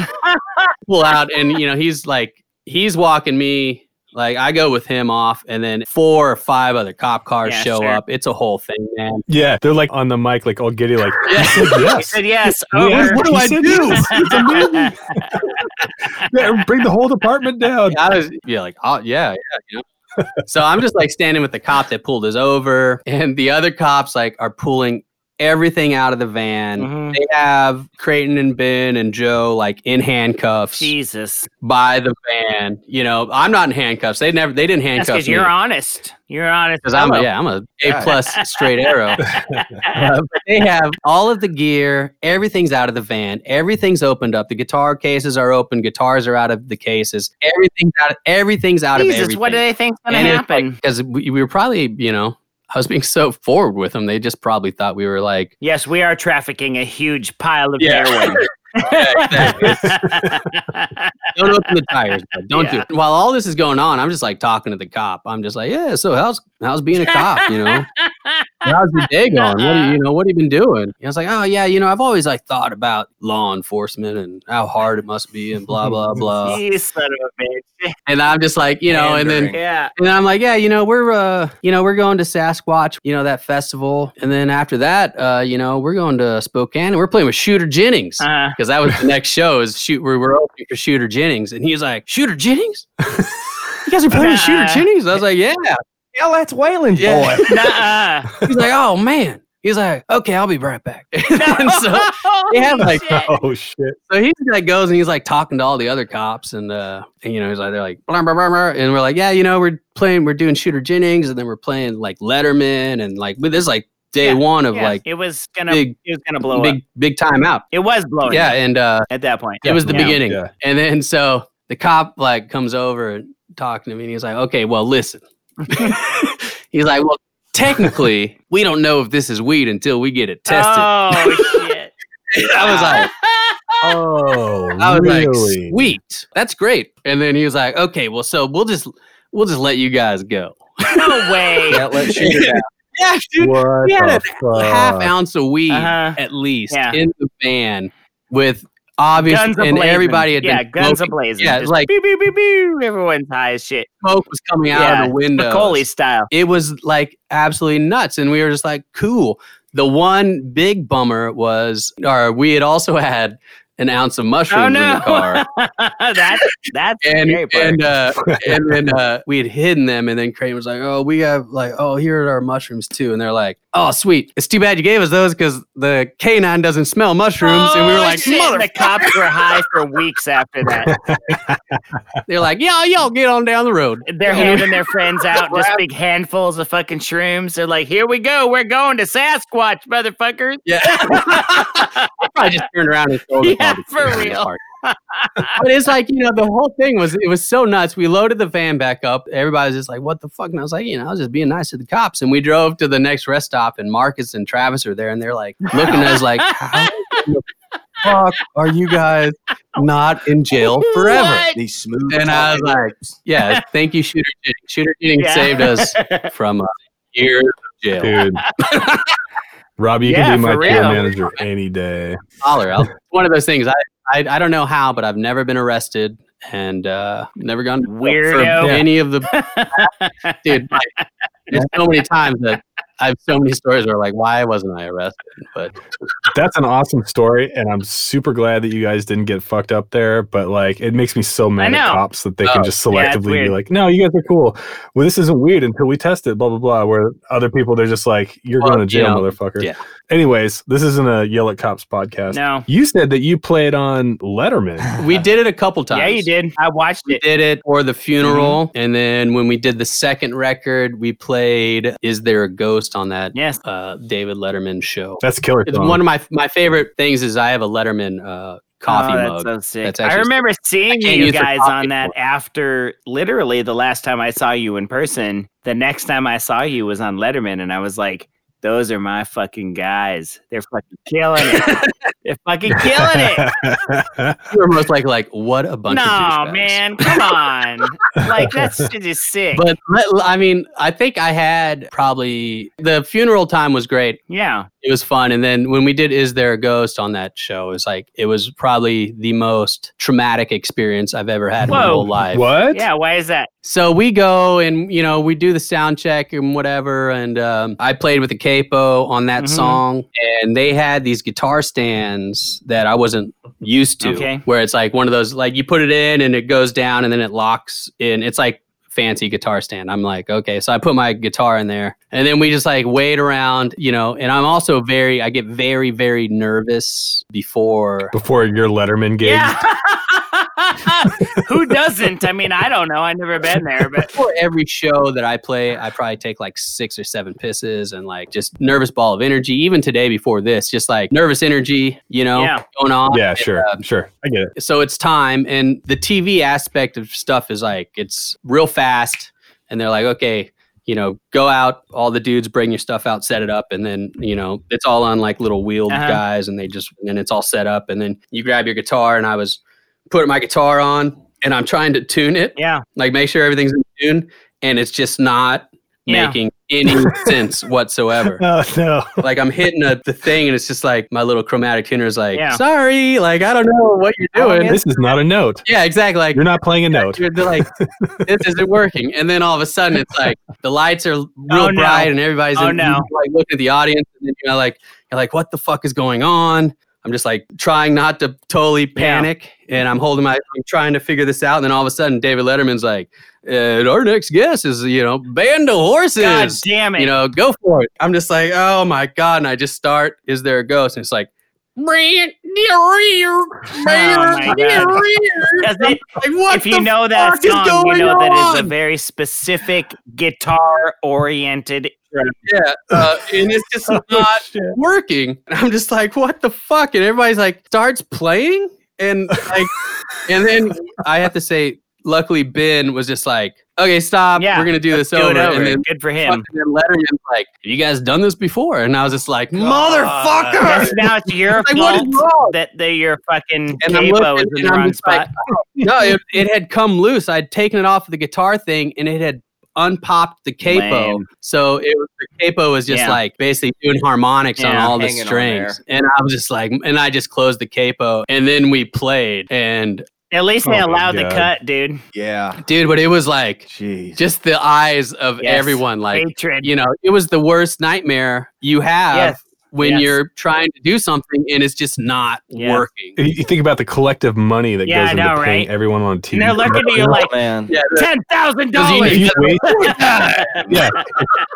pull out, and you know, he's like, he's walking me. Like I go with him off, and then four or five other cop cars Yeah, show sure. up. It's a whole thing, man. Yeah, they're like on the mic, like all giddy, like Yeah. "He said He yes. said yes. Yeah, Over. what do I do? It's a movie. Yeah, bring the whole department down. I was yeah, like oh yeah, yeah, you know. so I'm just like standing with the cop that pulled us over, and the other cops like are pulling everything out of the van. Mhm. They have Creighton and Ben and Joe like in handcuffs Jesus. by the van. You know, I'm not in handcuffs. They never they didn't handcuff because me you're honest. You're honest. because I'm a, yeah I'm a A plus straight arrow. Uh, they have all of the gear. Everything's out of the van. Everything's opened up. The guitar cases are open. Guitars are out of the cases. Everything's out. Of, everything's out of Jesus, everything. what do they think's gonna And happen? Because we, we were probably, you know, I was being so forward with them. They just probably thought we were like, yes, we are trafficking a huge pile of Yeah. heroin. don't open the tires, but don't do it. While all this is going on, I'm just like talking to the cop. I'm just like, yeah. So how's how's being a cop? You know, how's your day going? What do you, you know? What have you been doing? And I was like, oh yeah, you know, I've always like thought about law enforcement and how hard it must be and blah blah blah. you son of a bitch. and I'm just like, you know, and then Yeah. And I'm like, yeah, you know, we're uh, you know, we're going to Sasquatch, you know, that festival, and then after that, uh, you know, we're going to Spokane and we're playing with Shooter Jennings Uh, because that was the next show is shoot. We were opening for Shooter Jennings, and he's like, Shooter Jennings, you guys are playing with Shooter. Jennings. I was like, yeah. Yeah, that's Waylon Yeah. boy. nuh-uh. He's like, oh man. He's like, okay, I'll be right back. and so, they have, like, shit. Oh shit! so he like goes and he's like talking to all the other cops and uh and, you know he's like they're like blah, blah, blah, blah, and we're like yeah you know we're playing we're doing Shooter Jennings and then we're playing like Letterman and like this is like day Yeah, one of Yeah, like it was gonna big- it was gonna blow big up. big time out It was blowing yeah up and uh at that point. it was the Yeah. beginning Yeah. and then so the cop like comes over and talking to me and he's like okay well listen he's like well technically we don't know if this is weed until we get it tested Oh shit. I was like Oh, I was really? like, sweet, that's great. And then he was like, okay, well, so we'll just we'll just let you guys go. no way. Yeah, let's shoot it out. Yeah, dude, What we had the a half ounce of weed Uh-huh. at least Yeah. in the van with obvious Guns and ablazing. everybody had yeah, been guns smoking. ablazing. Yeah, it's Just like- pew, pew, pew, pew. everyone's high as shit. Smoke was coming out yeah, of the window. Macaulay style. It was like absolutely nuts, and we were just like, cool. The one big bummer was, or we had also had an ounce of mushrooms Oh in the car. that's that's and and uh, and then uh, we had hidden them, and then Crane was like, "Oh, we have like, oh, here are our mushrooms too," and they're like, "Oh, sweet, it's too bad you gave us those because the canine doesn't smell mushrooms," and we were Oh, like, shit, "Mother!" The cops were high for weeks after that. They're like, "Yeah, y'all get on down the road." They're handing their friends out just big handfuls of fucking shrooms. They're like, "Here we go, we're going to Sasquatch, motherfuckers." Yeah, probably just turned around and told them. Yeah, all to for real. but it's like you know the whole thing was it was so nuts. We loaded the van back up. Everybody's just like, "What the fuck?" And I was like, "You know, I was just being nice to the cops." And we drove to the next rest stop, and Marcus and Travis are there, and they're like looking at us like, "How the fuck are you guys not in jail forever?" What? These smooth. And I was like, "Yeah, thank you, Shooter Jennings. Shooter Jennings Yeah. saved us from uh, years of jail." dude. Robbie, you Yeah, can be my for tour manager any day. Holler. I'll- one of those things. I, I I don't know how, but I've never been arrested and uh, never gone to jail Weirdo. any of the dude. Like, there's so many times that I have so many stories where like, why wasn't I arrested? But That's an awesome story, and I'm super glad that you guys didn't get fucked up there. But like, it makes me so mad at cops that they Oh, can just yeah, selectively be like, "No, you guys are cool. Well, this isn't weird until we test it." Blah blah blah. Where other people, they're just like, "You're Well, going to you jail, know, motherfucker." yeah. Anyways, this isn't a yell at cops podcast. No. You said that you played on Letterman. we did it a couple times. Yeah, you did. I watched We it. did it for the funeral, Mm-hmm. and then when we did the second record, we played "Is There a Ghost" on that Yes. uh, David Letterman show. That's killer. It's song. one of my my favorite things is I have a Letterman uh, coffee oh, that's mug. so sick. That's I remember seeing can't you guys on that anymore. after literally the last time I saw you in person. The next time I saw you was on Letterman, and I was like, "Those are my fucking guys. They're fucking killing it. They're fucking killing it." You're most likely like, "What a bunch of No, man, come on. like that's just sick. But let- I mean, I think I had probably the funeral time was great. yeah, It was fun, and then when we did "Is There a Ghost" on that show, it was like it was probably the most traumatic experience I've ever had in my whole life. what? yeah. Why is that? So we go and you know we do the sound check and whatever, and um, I played with the capo on that Mhm. song, and they had these guitar stands that I wasn't used to, Okay. where it's like one of those like you put it in and it goes down and then it locks in. It's like fancy guitar stand. I'm like, okay, so I put my guitar in there, and then we just like wait around, you know. And I'm also very, I get very, very nervous before Before your Letterman gig. Yeah. Who doesn't? I mean, I don't know. I've never been there, but for every show that I play, I probably take like six or seven pisses and like just nervous ball of energy. Even today before this, just like nervous energy, you know, Yeah. going on. Yeah, sure, um, sure. I get it. So it's time, and the TV aspect of stuff is like it's real fast, and they're like, okay. You know, go out. All the dudes bring your stuff out, set it up, and then you know it's all on like little wheeled Uh-huh. guys, and they just and it's all set up, and then you grab your guitar, and I was putting my guitar on, and I'm trying to tune it, yeah. like make sure everything's in tune and it's just not Yeah. making any sense whatsoever Oh no. like i'm hitting a, the thing and it's just like my little chromatic tuner is like Yeah. sorry like i don't know what you're Oh, doing This is not a note. yeah exactly like You're not playing a note. you're they're like this isn't working and then all of a sudden it's like the lights are oh, real Oh, no. bright and everybody's Oh, in, no. like looking at the audience and then you're like you're like what the fuck is going on i'm just like trying not to totally panic and i'm holding my i'm trying to figure this out and then all of a sudden david letterman's like uh, our next guest is you know band of horses God damn it. you know go for it i'm just like oh my god and i just start is there a ghost and it's like Oh my God. Does it- like, what if you know that song, you know that is a very specific guitar oriented. Yeah, uh, and it's just Oh, not working. And I'm just like, what the fuck? And everybody's like, starts playing, and like, and then I have to say, luckily Ben was just like, okay, stop. Yeah, we're gonna do this over. it over. And then, Good for him. and him. then Letterman's like, have you guys done this before? And I was just like, motherfucker. Yes, now it's your Like, what is fault wrong? that the, your fucking And I'm capo is in the wrong just like, spot. no, it, it had come loose. I'd taken it off of the guitar thing, and it had unpopped the capo. Lame. So it was the capo was just Yeah. like basically doing harmonics on all the strings. And I was just like, and I just closed the capo, and then we played, and At least they Oh allowed the cut, dude. Yeah. dude, but it was like Jeez. just the eyes of Yes. everyone, like Hatred. you know, it was the worst nightmare you have. Yes. When Yes. you're trying to do something and it's just not Yes. working. You you think about the collective money that Yeah, goes I into know, paying right? everyone on TV. And they're looking at you Oh, like man. Yeah, ten thousand Because you dollars. if you waste, yeah,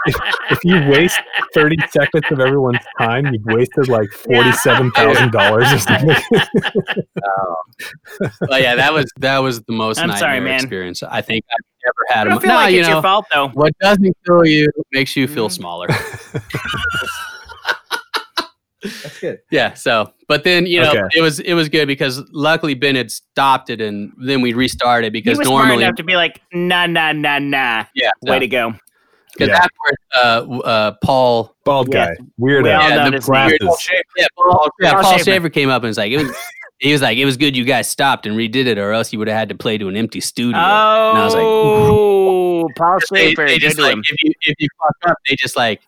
if, if you waste thirty seconds of everyone's time, you've wasted like forty-seven thousand dollars or something. but yeah, that was that was the most I'm nightmare sorry, man. experience I think I've ever had. I don't my- feel no, like you it's know, your fault though. what doesn't kill you makes you feel Mm. smaller. That's good. yeah. So, but then you know, Okay. it was it was good because luckily Ben had stopped it and then we restarted He because was smart normally, enough to be like, nah, nah, nah, nah. yeah, Way to go. because Yeah. afterwards, uh, uh, Paul, Bald Yeah. guy, weird We all the this name. glasses. yeah, Paul, yeah, Paul Paul Shaffer. Shaffer came up and was like, it was. He was like, it was good you guys stopped and redid it, or else you would have had to play to an empty studio. and I was like, Oh, Paul they, Shaffer. they good just like if you if you fuck up, they just like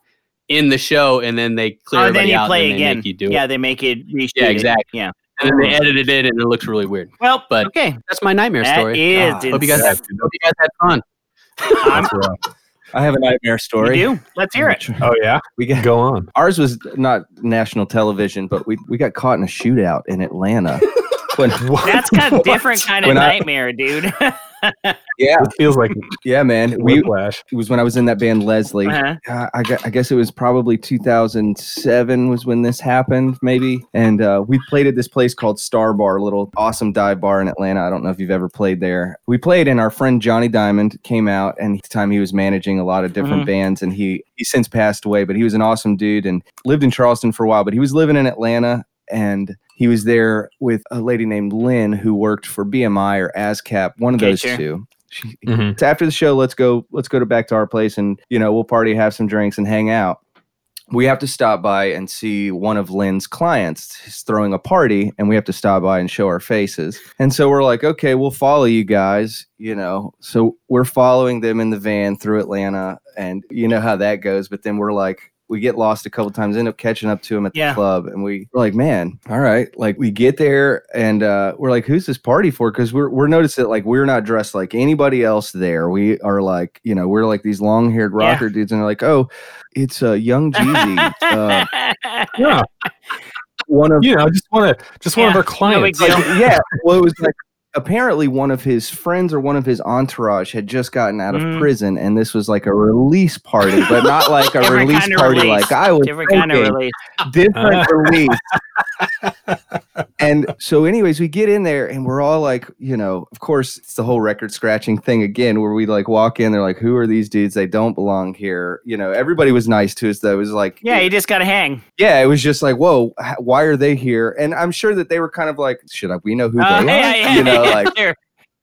in the show and then they clear Oh, then everybody you out play and they again. make you do it yeah, it. they make it reshoot. Yeah, it. exactly. Yeah. And then they edited it and it looks really weird. Well, But- okay. That's my nightmare That story. is God. hope you guys insane. had, hope you guys had fun. I'm, That's rough. I have a nightmare story. You do? Let's hear it. Oh yeah, We can go on. ours was not national television, but we we got caught in a shootout in Atlanta. when, That's kind of different kind of When I- nightmare, dude. Yeah, It feels like yeah, man. We whiplash. it was when I was in that band Leslie. Uh-huh. Uh, I, I guess it was probably 2007 was when this happened, maybe. And uh, we played at this place called Star Bar, a little awesome dive bar in Atlanta. I don't know if you've ever played there. We played, and our friend Johnny Diamond came out, and at the time he was managing a lot of different Mhm. bands, and he he since passed away, but he was an awesome dude and lived in Charleston for a while. But he was living in Atlanta, and he was there with a lady named Lynn who worked for BMI or ASCAP, one of Okay, those sure. two. She, Mhm. it's after the show let's go let's go to back to our place and you know we'll party have some drinks and hang out we have to stop by and see one of lynn's clients He's throwing a party and we have to stop by and show our faces and so we're like okay we'll follow you guys you know so we're following them in the van through atlanta and you know how that goes but then we're like we get lost a couple times end up catching up to him at the Yeah. club and we, we're like man all right like we get there and uh, we're like who's this party for because we're, we're noticing that like we're not dressed like anybody else there we are like you know we're like these long-haired Yeah. rocker dudes and they're like oh it's uh, young Jeezy uh, Yeah, one of you know, just one of just one of our clients. deal. like, yeah well it was like apparently one of his friends or one of his entourage had just gotten out of Mhm. prison and this was like a release party but not like a release kind of party release. like i was Different kind of release. different release. and so, anyways, we get in there and we're all like, you know, of course, it's the whole record scratching thing again, where we like walk in, they're like, who are these dudes? They don't belong here. You know, everybody was nice to us, though. It was like, Yeah, you just got to hang. yeah, it was just like, whoa, why are they here? And I'm sure that they were kind of like, should I, we know who Uh, they yeah, are? yeah, you know, yeah, like, sure.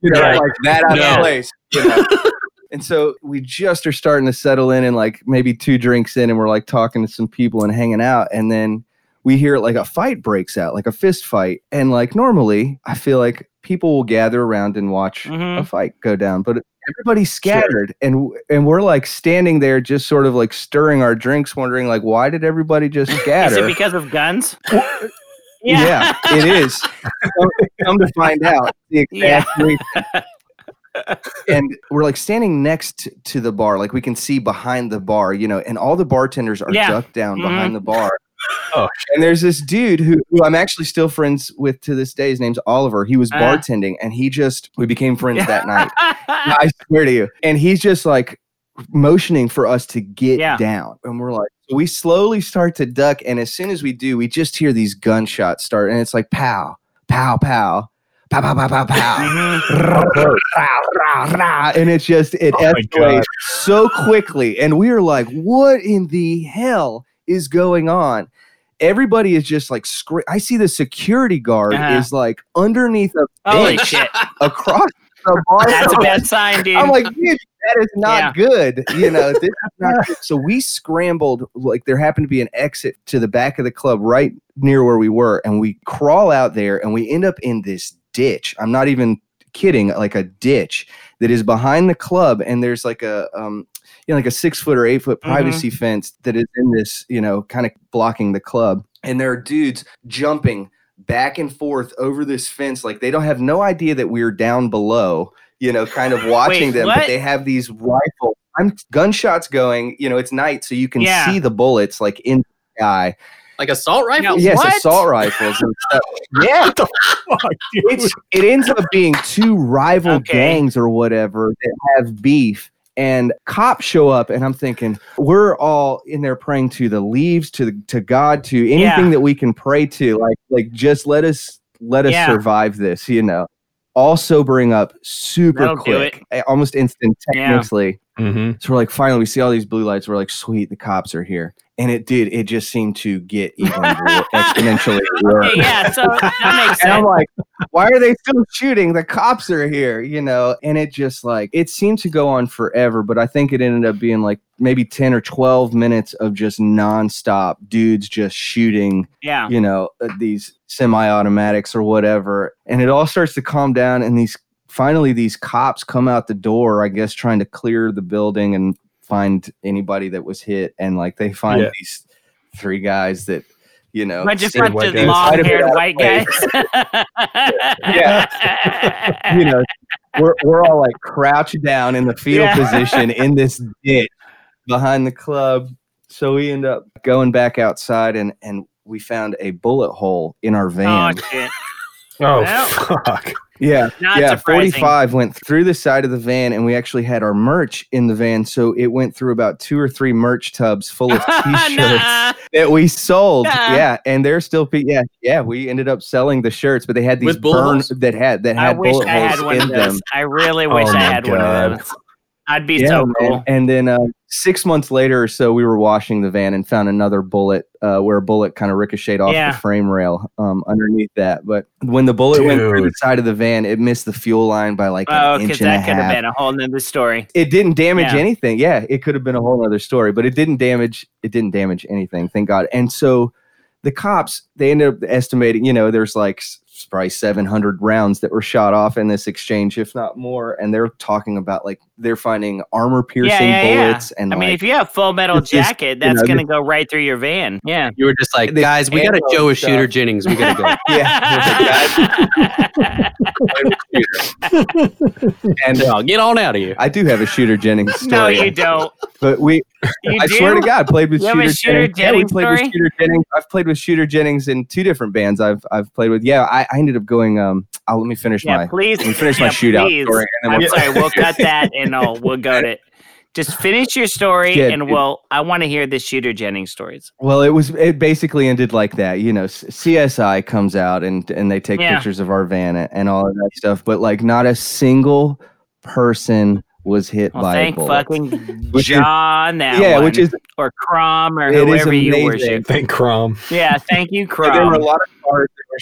you know, Right. like that out Yeah. of place. You know? and so we just are starting to settle in and like maybe two drinks in and we're like talking to some people and hanging out. And then we hear like a fight breaks out, like a fist fight. And like normally I feel like people will gather around and watch Mhm. a fight go down, but everybody's scattered and and we're like standing there just sort of like stirring our drinks, wondering like why did everybody just gather? Is it because of guns? Yeah, it is. come, come to find out, the exact reason. and we're like standing next to the bar, like we can see behind the bar, you know, and all the bartenders are Yeah. ducked down Mhm. behind the bar. Oh, and there's this dude who, who I'm actually still friends with to this day. His name's Oliver. He was Uh. bartending, and he just we became friends that night. I swear to you. And he's just like motioning for us to get Yeah. down. And we're like, we slowly start to duck. And as soon as we do, we just hear these gunshots start. And it's like pow, pow, pow, pow, pow, pow, pow, pow. Mhm. Rah. And it's just, it Oh escalates so quickly. And we are like, what in the hell is going on? Everybody is just like, scre- I see the security guard Uh-huh. is like underneath a Holy bench shit. across the bar. That's a bad sign, dude. I'm like, dude, that is not Yeah. good. You know, this is not good. So we scrambled, like there happened to be an exit to the back of the club right near where we were, and we crawl out there and we end up in this ditch. I'm not even kidding, like a ditch that is behind the club, and there's like a um you know, like a six foot or eight foot privacy fence that is in this, you know, kind of blocking the club. And there are dudes jumping back and forth over this fence. Like they don't have no idea that we're down below, you know, kind of watching them, what? but they have these rifles. I'm gunshots going, you know, it's night, so you can Yeah. see the bullets like in the sky. Like assault rifle? Now, yes, what? assault rifles and stuff. Yeah, Fuck, dude. it's it ends up being two rival Okay. gangs or whatever that have beef and cops show up and i'm thinking we're all in there praying to the leaves to the, to god to anything Yeah. that we can pray to like like just let us let us Yeah. survive this you know all sobering up super That'll quick almost instantaneously Mhm. so we're like finally we see all these blue lights we're like sweet the cops are here and it did it just seemed to get even exponentially worse Okay, yeah, so that makes sense. and I'm like, why are they still shooting? The cops are here, you know? And it just like, it seemed to go on forever, but I think it ended up being like maybe 10 or 12 minutes of just nonstop dudes just shooting, Yeah. you know, uh, these semi automatics or whatever. And it all starts to calm down. And these finally, these cops come out the door, I guess, trying to clear the building and find anybody that was hit. And like, they find Yeah. these three guys that, you know, Bunch of seem- white bunch long haired Out of white guys. yeah, you know, we're we're all like crouched down in the fetal Yeah. position in this ditch behind the club. So we end up going back outside and and we found a bullet hole in our Oh van. shit! Oh Well. fuck! yeah. Not yeah, surprising. 45 went through the side of the van and we actually had our merch in the van. So it went through about two or three merch tubs full of t-shirts Nah. that we sold. Nah. Yeah. And they're still, pe- yeah, yeah, we ended up selling the shirts, but they had these With bullet burns holes? that had, that I had wish bullet I had holes one in of those. them. I really wish Oh I my had one of those. I'd be Yeah, so man. cool. And then uh, six months later or so, we were washing the van and found another bullet uh, where a bullet kind of ricocheted off Yeah. the frame rail um, underneath that. But when the bullet went through the side of the van, it missed the fuel line by like Oh, an because inch and a that could have been a whole nother story. It didn't damage Yeah. anything. Yeah, it could have been a whole other story, but it didn't damage. It didn't damage anything. Thank God. And so the cops they ended up estimating. You know, there's like s- probably 700 rounds that were shot off in this exchange, if not more. And they're talking about like they're finding armor piercing yeah, yeah. bullets and I mean, if you have full metal it's just, jacket, you that's know, gonna go right through your van. Yeah. You were just like, The guys, we got to ammo Joe a stuff. shooter Jennings. We got to go. Yeah. and uh, get on out of here. I do have a shooter Jennings story. no, you don't. But we, You I do? swear to God, played with You Shooter, Shooter Jennings. Yeah, we played story? with Shooter Jennings. I've played with Shooter Jennings in two different bands. I've I've played with. Yeah, I, I ended up going. Um, I'll let me finish Yeah, my. please. Let me finish my yeah, shootout please. story. And then I'm we'll- sorry. We'll cut that and I'll, we'll go to it. Just finish your story Yeah, and dude. we'll. I want to hear the Shooter Jennings stories. Well, it was. It basically ended like that. You know, CSI comes out and and they take Yeah. pictures of our van and, and all of that stuff. But like, not a single person was hit Well, by thank a bullet. fucking Which is- John that yeah, one, which is or Crom or It is whoever you amazing. worship. Thank Crom. Yeah, thank you, But there were a Crom. lot of cars that were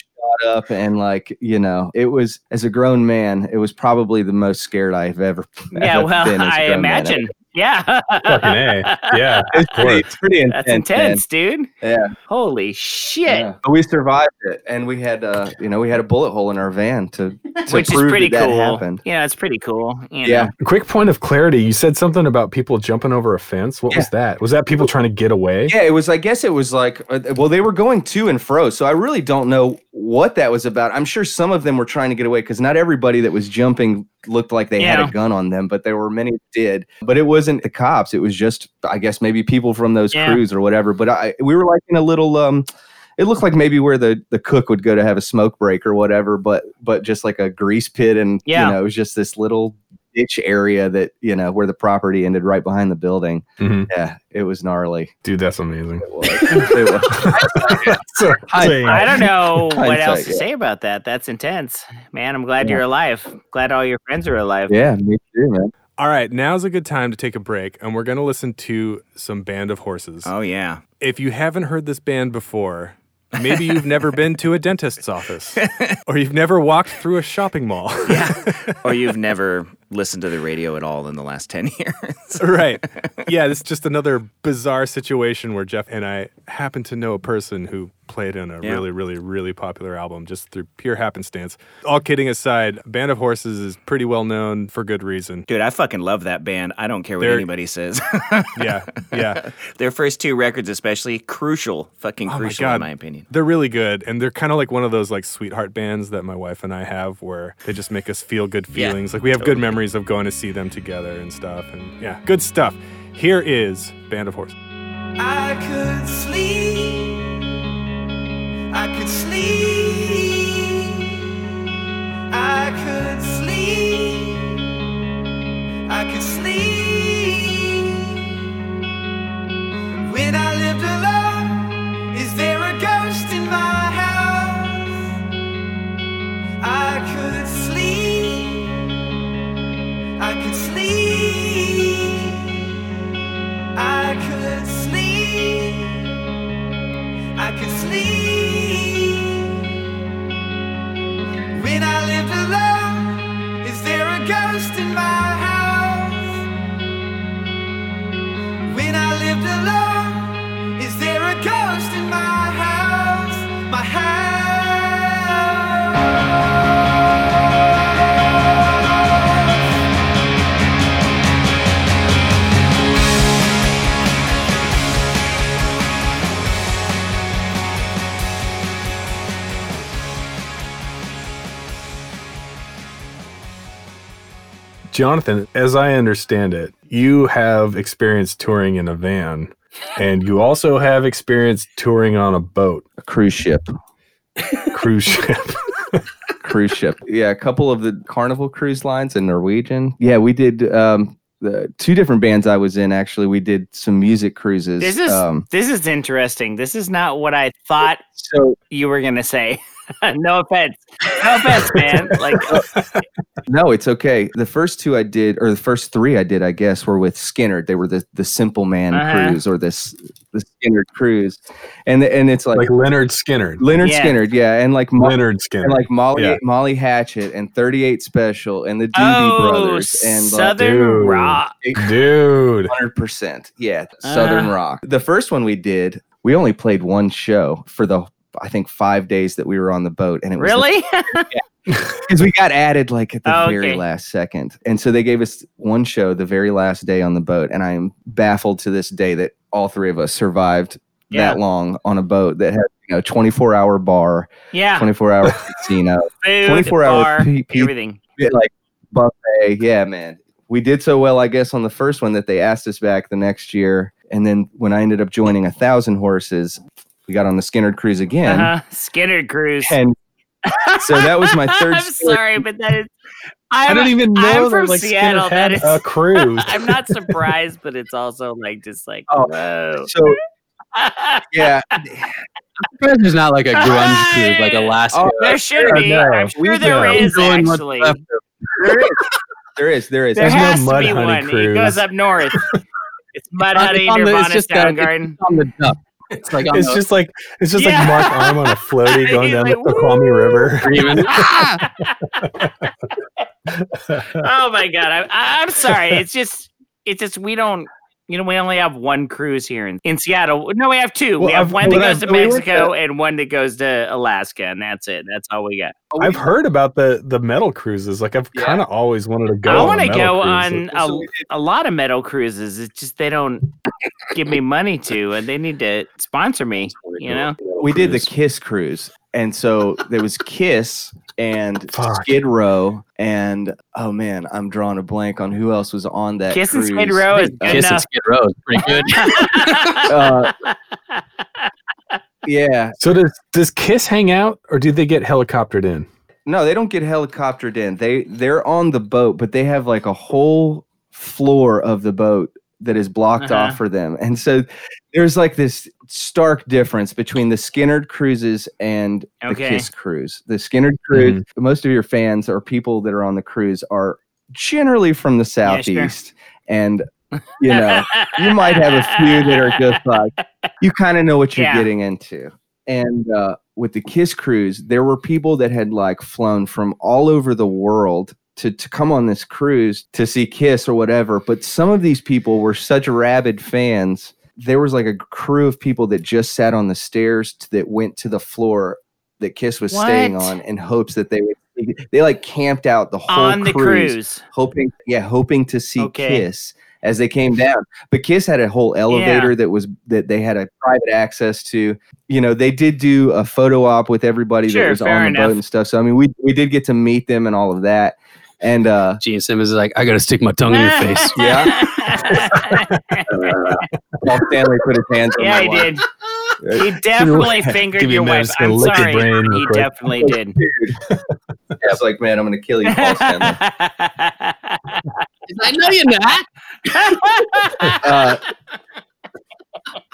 shot up, and like you know, it was as a grown man, it was probably the most scared I've ever. Yeah, ever well, been as a I grown man. imagine. Yeah, Fucking a. Yeah. It's pretty, it's pretty intense. that's man. intense, dude. Yeah, Holy shit. yeah. But we survived it, and we had, uh, you know, we had a bullet hole in our van to, to Which is prove pretty that, that cool. happened. Yeah, it's pretty cool. you Yeah, know. Quick point of clarity. You said something about people jumping over a fence. What was that? Was that people trying to get away? yeah. It was. I guess it was like, uh, well, they were going to and fro, so I really don't know what that was about. I'm sure some of them were trying to get away because not everybody that was jumping looked like they had a gun on them, but there were many that did. But it wasn't the cops. It was just, I guess, maybe people from those Yeah. crews or whatever. But I, we were like in a little. um it looked like maybe where the, the cook would go to have a smoke break or whatever, but but just like a grease pit and Yeah. you know, it was just this little ditch area that, you know, where the property ended right behind the building. Mhm. Yeah, it was gnarly. Dude, that's amazing. It was. It was. I- I don't know what else to say about that. That's intense. Man, I'm glad Yeah. you're alive. Glad all your friends are alive. Yeah, me too, man. All right, now's a good time to take a break, and we're going to listen to some Band of Horses. Oh, yeah. If you haven't heard this band before, maybe you've never been to a dentist's office, or you've never walked through a shopping mall. or you've never listened to the radio at all in the last 10 years. right. Yeah, it's just another bizarre situation where Jeff and I happen to know a person who played in a Yeah. really, really, really popular album just through pure happenstance. All kidding aside, Band of Horses is pretty well known for good reason. Dude, I fucking love that band. I don't care what They're- anybody says. Yeah, yeah. Their first two records, especially, crucial. Fucking Oh crucial, God. in my opinion. They're really good, and they're kind of like one of those like sweetheart bands that my wife and I have, where they just make us feel good Yeah, feelings. like we have good memories of going to see them together and stuff. And yeah, good stuff. Here is Band of Horses. I could sleep. Jonathan, as I understand it, you have experience touring in a van, and you also have experience touring on a boat, A cruise ship. cruise ship. cruise ship. Yeah, a couple of the Carnival cruise lines and Norwegian. Yeah, we did um the two different bands I was in actually. We did some music cruises. This is um this is interesting. This is not what I thought so you were gonna say. no offense. No offense, man. Like no, it's okay. The first two I did, or the first three I did, I guess, were with Skynyrd. They were the the Simple Man Uh-huh. cruise or this the Skynyrd cruise, and and it's like, like Lynyrd Skynyrd. Lynyrd Yeah. Skynyrd, yeah, and like Mo- Lynyrd Skynyrd. and like Molly Yeah. Molly Hatchet and Thirty Eight Special and the Doobie oh, Brothers and like, Southern dude. Rock. Dude. Hundred percent. Yeah, Southern Uh. Rock. The first one we did, we only played one show for the I think five days that we were on the boat, and it was Really? because we got added like at the Oh, very okay. last second, and so they gave us one show the very last day on the boat, and I am baffled to this day that all three of us survived Yeah. that long on a boat that had you know twenty four hour bar, yeah. twenty four hour casino, 24 hour bar, pe- pe- everything. Like buffet. Yeah, man. We did so well, I guess, on the first one that they asked us back the next year. And then when I ended up joining a thousand horses, we got on the Skynyrd cruise again. Uh-huh. Skynyrd Cruise. And so that was my third. I'm story. sorry, but that is. I I'm, don't even I'm know from that like Seattle. Skynyrd That is. a cruise. I'm not surprised, but it's also like just like Oh. whoa. So yeah, There's not like a grunge cruise, like Alaska. Oh, there should be. know. I'm sure We there know. is Doing what's actually. left there is. There is. There is. There There's no has to be Honey one. It goes up north. It's Mud It's Honey on near the- it's just Bonnestown that- Garden. on the duck. It's like It's the just like it's just Yeah. like Mark Arm on a floaty going down like, the Snoqualmie River. "Ah!" oh my god! I, I, I'm sorry. It's just, it's just we don't. You know, we only have one cruise here in, in Seattle. No, we have two. we have I've- one that goes to I've- we went Mexico and one that goes to Alaska, and that's it. That's all we got. I've heard about the the metal cruises. Like I've Yeah. kind of always wanted to go. I on want a to go cruise. on a, So we did- a lot of metal cruises. It's just they don't give me money to, and they need to sponsor me. You know, we did the Kiss cruise, and so there was Kiss and Fuck. Skid Row, and oh man, I'm drawing a blank on who else was on that. Kiss and. Skid Row is good Kiss and. Skid Row is pretty good. uh, yeah, So does does Kiss hang out or do they get helicoptered in? No, they don't get helicoptered in. They they're on the boat, but they have like a whole floor of the boat that is blocked Uh-huh. off for them. And so there's like this stark difference between the Skynyrd cruises and the Kiss cruise. The Skynyrd cruise, most of your fans or people that are on the cruise are generally from the Yeah, sure. southeast. And you know, you might have a few that are just like you kind of know what you're Yeah. getting into. And uh, with the Kiss cruise, there were people that had like flown from all over the world to, to come on this cruise to see Kiss or whatever. But some of these people were such rabid fans. There was like a crew of people that just sat on the stairs t- that went to the floor that Kiss was staying on in hopes that they would. They like camped out the whole on the cruise cruise. hoping yeah hoping to see Okay. kiss as they came down but kiss had a whole elevator that was that they had a private access to you know they did do a photo op with everybody Sure, that was on the enough. boat and stuff so i mean we we did get to meet them and all of that and uh Gene Simmons is like, I gotta stick my tongue in your face. Yeah. Paul Stanley put his hands on yeah, my he wife. did. He definitely fingered Give me a your minute, wife. just gonna I'm lick your sorry. brain real He quick. definitely did. It's like, man, I'm gonna kill you, Paul Stanley. I know you're not. uh,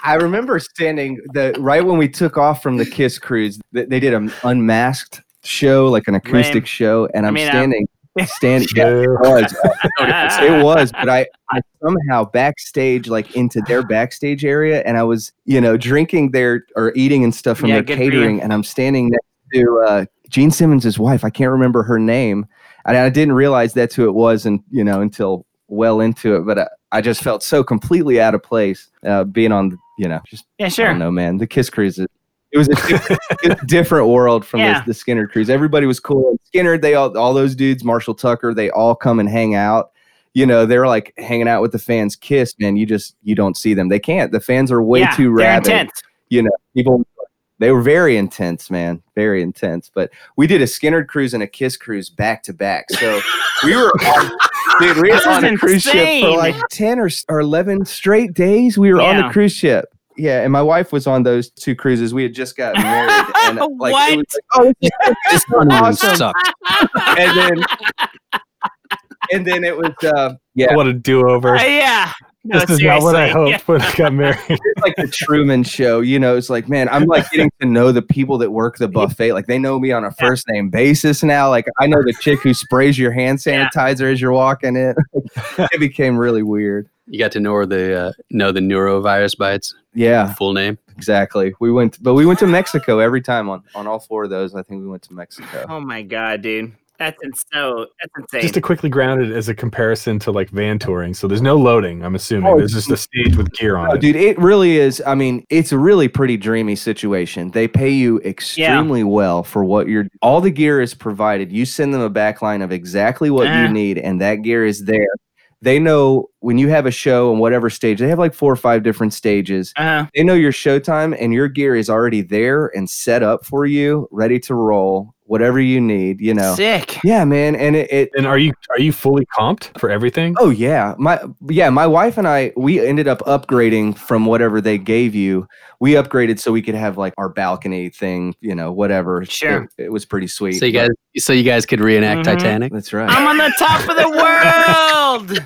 I remember standing the right when we took off from the Kiss cruise. th- They did an unmasked show, like an acoustic Lame. show, and I I'm mean, um, standing, standing. Yeah, Yeah. it was, it was, but I, I somehow backstage, like into their backstage area, and I was, you know, drinking their or eating and stuff from Yeah, their good for you. catering, and I'm standing next to uh, Gene Simmons' wife. I can't remember her name, and I didn't realize that's who it was, and you know, until well into it. But I, I just felt so completely out of place uh, being on, the, you know, just yeah, I sure. don't know, man. The Kiss cruise. It, it was a different, it was a different world from Yeah. the, the Skynyrd cruise. Everybody was cool. Skynyrd, they all, all those dudes, Marshall Tucker, they all come and hang out. You know, they're like hanging out with the fans. Kiss, man, you just you don't see them. They can't. The fans are way yeah, too rabid. intense. You know, people They were very intense, man, very intense. But we did a Skynyrd cruise and a Kiss cruise back to back. So we were on, dude, we were on is a cruise ship for like ten or, or eleven straight days. We were on the cruise ship. Yeah, and my wife was on those two cruises. We had just got married, and like, What? It was like, oh, this one Awesome. sucked. and then and then it was uh yeah What a do over. Uh, yeah. No, this is not what I seriously. hoped when I got married. it's like the truman show you know it's like man i'm like getting to know the people that work the buffet like they know me on a first name basis now like i know the chick who sprays your hand Yeah. sanitizer as you're walking in it became really weird You got to know where the uh, know the norovirus by its yeah full name. exactly we went but we went to mexico every time on on all four of those i think we went to mexico Oh my god, dude. That's ins- so that's insane. Just to quickly ground it as a comparison to like van touring. So there's no loading, I'm assuming. Oh, There's just a stage with gear on No, it. dude, it really is. I mean, it's a really pretty dreamy situation. They pay you extremely well for what you're. All the gear is provided. You send them a backline of exactly what Uh. you need, and that gear is there. They know when you have a show on whatever stage. They have like four or five different stages. uh, They know your showtime, and your gear is already there and set up for you, ready to roll. Whatever you need, you know. sick. Yeah, man, and it, it And are you are you fully comped for everything? Oh yeah, my yeah, my wife and I we ended up upgrading from whatever they gave you. We upgraded so we could have like our balcony thing, you know, whatever. Sure. it, it was pretty sweet. So you but- guys, so you guys could reenact Mhm. Titanic. that's right. I'm on the top of the world.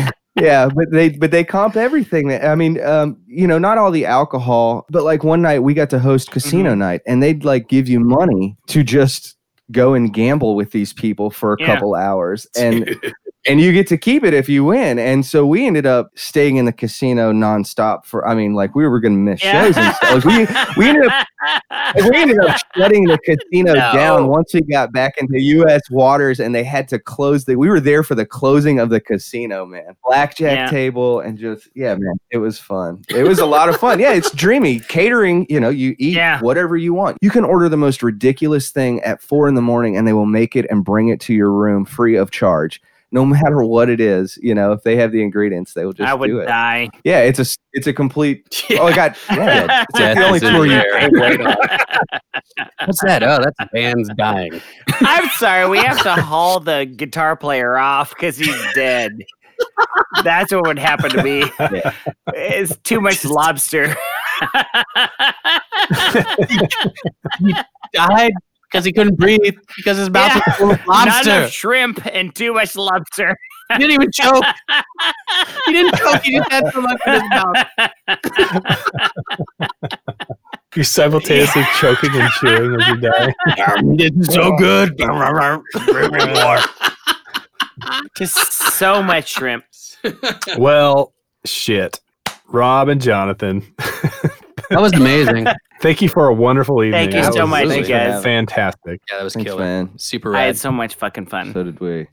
yeah, but they but they comp everything. I mean, um, you know, not all the alcohol, but like one night we got to host casino Mm-hmm. night, and they'd like give you money to just go and gamble with these people for a Yeah. couple hours, and and you get to keep it if you win. And so we ended up staying in the casino nonstop for. I mean, like we were going to miss shows and stuff. Like, we we ended up like, we ended up shutting the casino No. down once we got back into U.S. waters, and they had to close the. We were there for the closing of the casino, man. Blackjack Yeah. table and just yeah, man. It was fun. It was a lot of fun. Yeah, it's dreamy catering. You know, you eat Yeah. whatever you want. You can order the most ridiculous thing at four in the morning, and they will make it and bring it to your room free of charge. No matter what it is, you know, if they have the ingredients, they will just I would do it. die. Yeah, it's a it's a complete. Oh, I got yeah. It's Death the only tour you air. can't wait on. What's that? Oh, that's bands dying. I'm sorry, we have to haul the guitar player off because he's dead. That's what would happen to me. Yeah. It's too much lobster. He died because he couldn't breathe because his mouth Yeah. was full of Not lobster. enough shrimp and too much lobster. He didn't even choke. He didn't choke. He just had so much in his mouth. You're simultaneously choking and chewing as you die. This is so good. Just so much shrimp. Well, shit. Rob and Jonathan, That was amazing. Thank you for a wonderful evening. Thank you That so was- much, that you was guys. Fantastic. Yeah, that was Thanks, killer. man. Super I had so much fucking fun. So did we.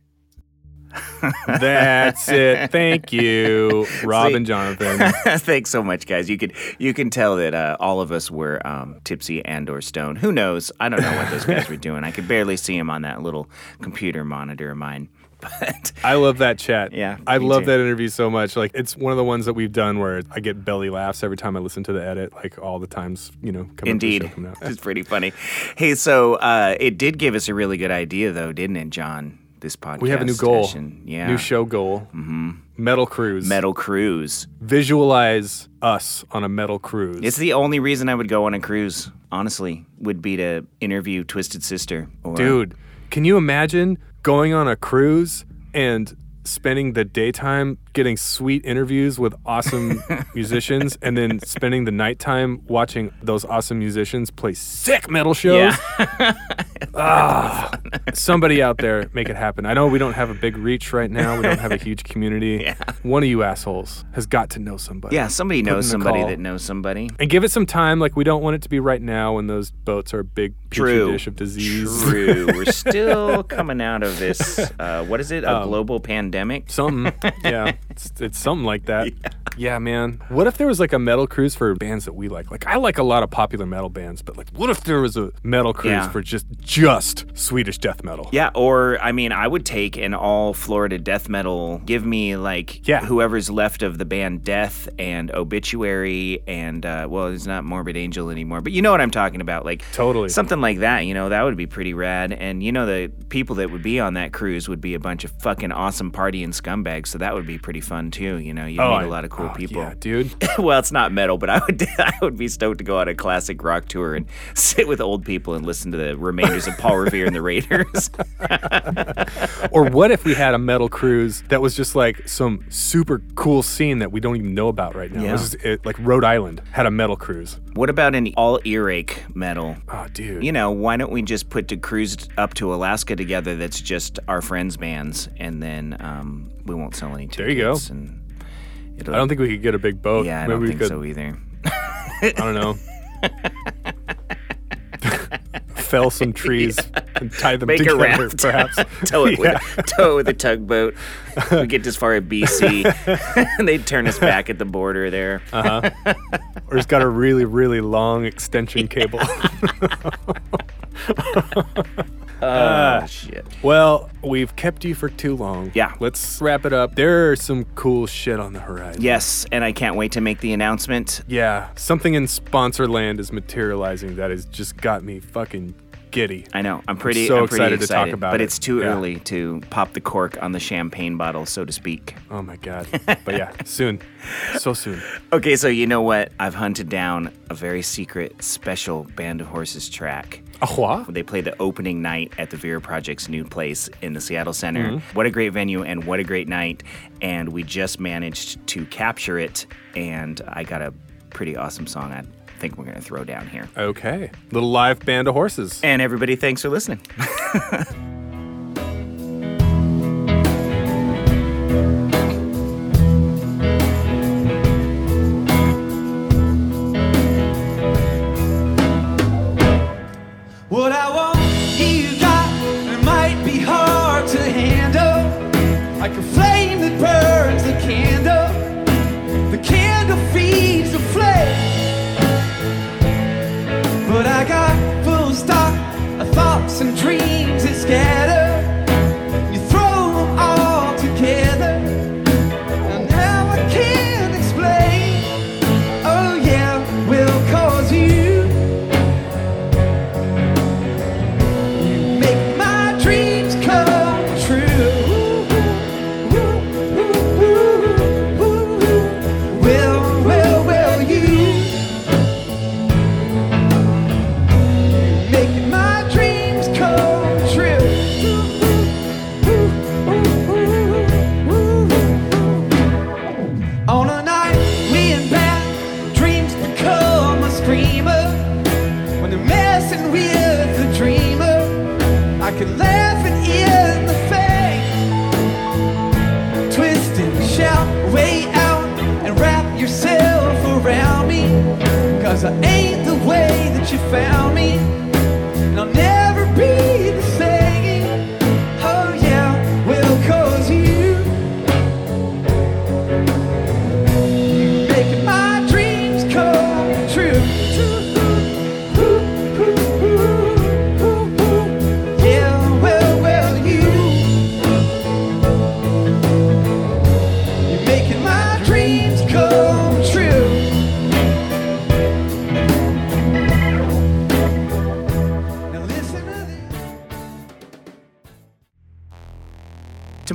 That's it. Thank you, Rob See- and Jonathan. Thanks so much, guys. You could you can tell that uh, all of us were um, tipsy and or stoned. Who knows? I don't know what those guys were doing. I could barely see them on that little computer monitor of mine. But I love that chat. Yeah, I love too. that interview so much. Like it's one of the ones that we've done where I get belly laughs every time I listen to the edit. Like all the times, you know. Coming Indeed, Up show out. it's pretty funny. Hey, so uh, it did give us a really good idea, though, didn't it, Jon? This podcast. We have a new goal. session. Yeah. New show goal. Mm-hmm. Metal cruise. Metal cruise. Visualize us on a metal cruise. It's the only reason I would go on a cruise. Honestly, would be to interview Twisted Sister. Or, Dude, can you imagine going on a cruise and spending the daytime getting sweet interviews with awesome musicians and then spending the nighttime watching those awesome musicians play sick metal shows? Yeah. Ah, somebody out there make it happen. I know we don't have a big reach right now. We don't have a huge community. Yeah. One of you assholes has got to know somebody. yeah, somebody Put knows somebody call. that knows somebody. And give it some time. Like we don't want it to be right now when those boats are a big True. dish of disease. True. We're still coming out of this. Uh, what is it? A Um, global pandemic. Something. Yeah. It's, it's something like that. Yeah. man. What if there was like a metal cruise for bands that we like? Like I like a lot of popular metal bands, but like what if there was a metal cruise Yeah. for just just Swedish death metal? Yeah, or I mean, I would take an all Florida death metal. Give me like Yeah. whoever's left of the band Death and Obituary and uh, well, it's not Morbid Angel anymore, but you know what I'm talking about, like Totally. something like that. You know, that would be pretty rad. And you know, the people that would be on that cruise would be a bunch of fucking awesome partying scumbags, so that would be pretty fun too. You know, you Oh, meet a lot of cool oh, people. Yeah, dude. well, it's not metal, but I would I would be stoked to go on a classic rock tour and sit with old people and listen to the remainders of Paul Revere and the Raiders. or what if we had a metal cruise that was just like some super cool scene that we don't even know about right now? Yeah. It was just- it- like Rhode Island had a metal cruise. What about an all earache metal? Oh, dude. You know, why don't we just put the cruise up to Alaska together? That's just our friends' bands, and then um, we won't sell any tickets. There you go. And I don't think we could get a big boat. Yeah, I Maybe don't think could, so either. I don't know. Fell some trees and tie them Make a together, raft, perhaps. tow it Yeah. with tow with a tugboat. we get as far as BC, and they turn us back at the border there. Uh. or it's got a really, really long extension cable. Ah, oh shit! well, we've kept you for too long. Yeah. Let's wrap it up. There are some cool shit on the horizon. Yes, and I can't wait to make the announcement. Yeah. Something in sponsor land is materializing that has just got me fucking giddy. I know. I'm pretty. so I'm pretty excited to talk about but it. it's too Yeah. early to pop the cork on the champagne bottle, so to speak. Oh my god. But yeah, soon. So soon. Okay, so you know what? I've hunted down a very secret, special Band of Horses track. They play the opening night at the Vera Project's new place in the Seattle Center. Mm-hmm. What a great venue and what a great night. And we just managed to capture it, and I got a pretty awesome song I think we're going to throw down here. Okay. Little live band of horses. And everybody, thanks for listening.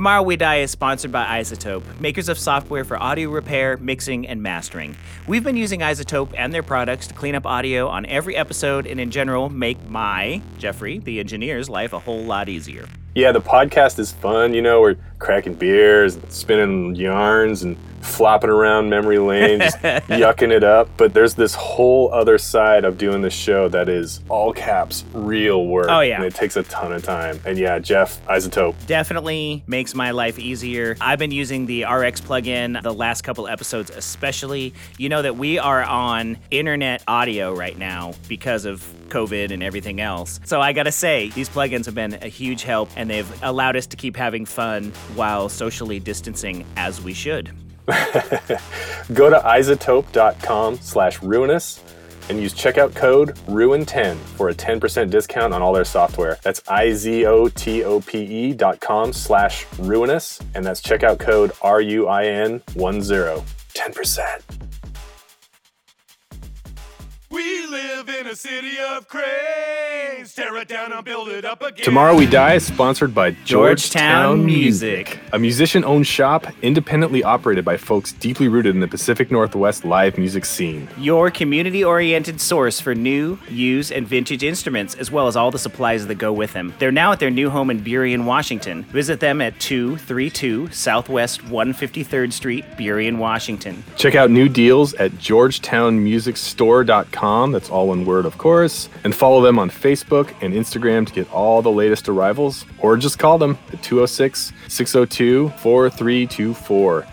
Tomorrow We Die is sponsored by iZotope, makers of software for audio repair, mixing, and mastering. We've been using iZotope and their products to clean up audio on every episode and in general make my, Jeffrey, the engineer's life a whole lot easier. Yeah, the podcast is fun. You know, we're cracking beers, spinning yarns, and flopping around memory lane, just yucking it up. But there's this whole other side of doing this show that is all caps real work. Oh, yeah. And it takes a ton of time. And yeah, Jeff, iZotope. Definitely makes my life easier. I've been using the RX plugin the last couple episodes, especially. You know that we are on internet audio right now because of COVID and everything else. So I gotta say, these plugins have been a huge help and they've allowed us to keep having fun while socially distancing as we should. Go to izotope.com slash ruinous and use checkout code RUIN10 for a 10% discount on all their software. That's I-Z-O-T-O-P-E dot com slash ruinous, and that's checkout code R-U-I-N 10. 10%. We live in a city of cranes. Tear it down and build it up again. Tomorrow We Die is sponsored by Georgetown Music. a musician owned shop independently operated by folks deeply rooted in the Pacific Northwest live music scene. Your community oriented source for new, used, and vintage instruments, as well as all the supplies that go with them. They're now at their new home in Burien, Washington. Visit them at 232 Southwest 153rd Street, Burien, Washington. Check out new deals at georgetownmusicstore.com. That's all one word, of course. And follow them on Facebook and Instagram to get all the latest arrivals, or just call them at 206 602 4324.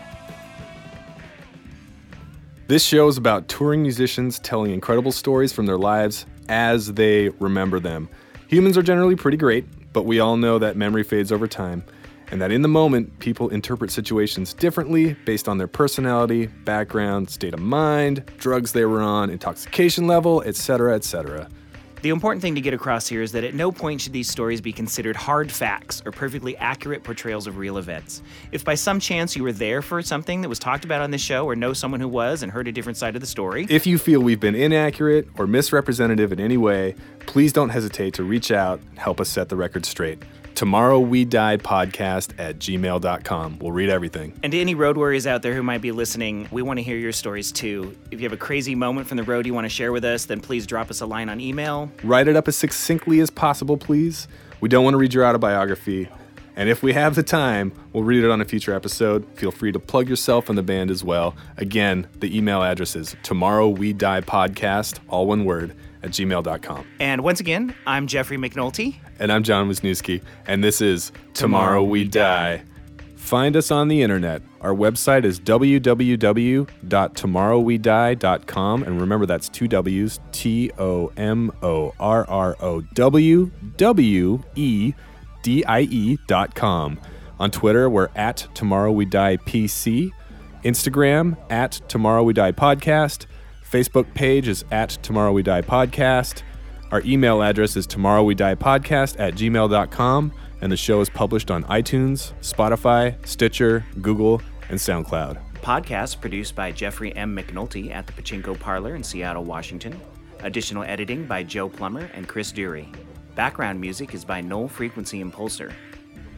This show is about touring musicians telling incredible stories from their lives as they remember them. Humans are generally pretty great, but we all know that memory fades over time, and that in the moment, people interpret situations differently based on their personality, background, state of mind, drugs they were on, intoxication level, etc., etc. The important thing to get across here is that at no point should these stories be considered hard facts or perfectly accurate portrayals of real events. If by some chance you were there for something that was talked about on this show or know someone who was and heard a different side of the story, If you feel we've been inaccurate or misrepresentative in any way, please don't hesitate to reach out and help us set the record straight. Tomorrow We Die podcast at gmail.com. We'll read everything. And to any road warriors out there who might be listening, we want to hear your stories too. If you have a crazy moment from the road you want to share with us, then please drop us a line on email. Write it up as succinctly as possible, please. We don't want to read your autobiography. And if we have the time, we'll read it on a future episode. Feel free to plug yourself and the band as well. Again, the email address is tomorrow we die podcast, all one word, at gmail.com. And once again, I'm Jeffrey McNulty. And I'm Jon Weisnewski, and this is Tomorrow We Die. Find us on the internet. Our website is www.tomorrowwedie.com. And remember, that's two W's T O M O R R O W W E D I E dot com. On Twitter, we're at Tomorrow We Die PC. Instagram, at Tomorrow We Die Podcast. Facebook page is at Tomorrow We Die Podcast. Our email address is tomorrowwediepodcast at gmail.com, and the show is published on iTunes, Spotify, Stitcher, Google, and SoundCloud. Podcast produced by Jeffrey M. McNulty at the Pachinko Parlor in Seattle, Washington. Additional editing by Joe Plummer and Chris Dury. Background music is by Null Frequency Impulsor.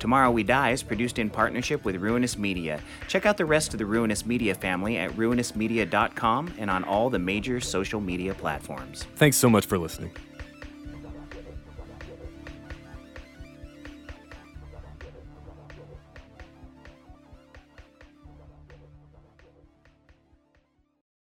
Tomorrow We Die is produced in partnership with Ruinous Media. Check out the rest of the Ruinous Media family at ruinousmedia.com and on all the major social media platforms. Thanks so much for listening.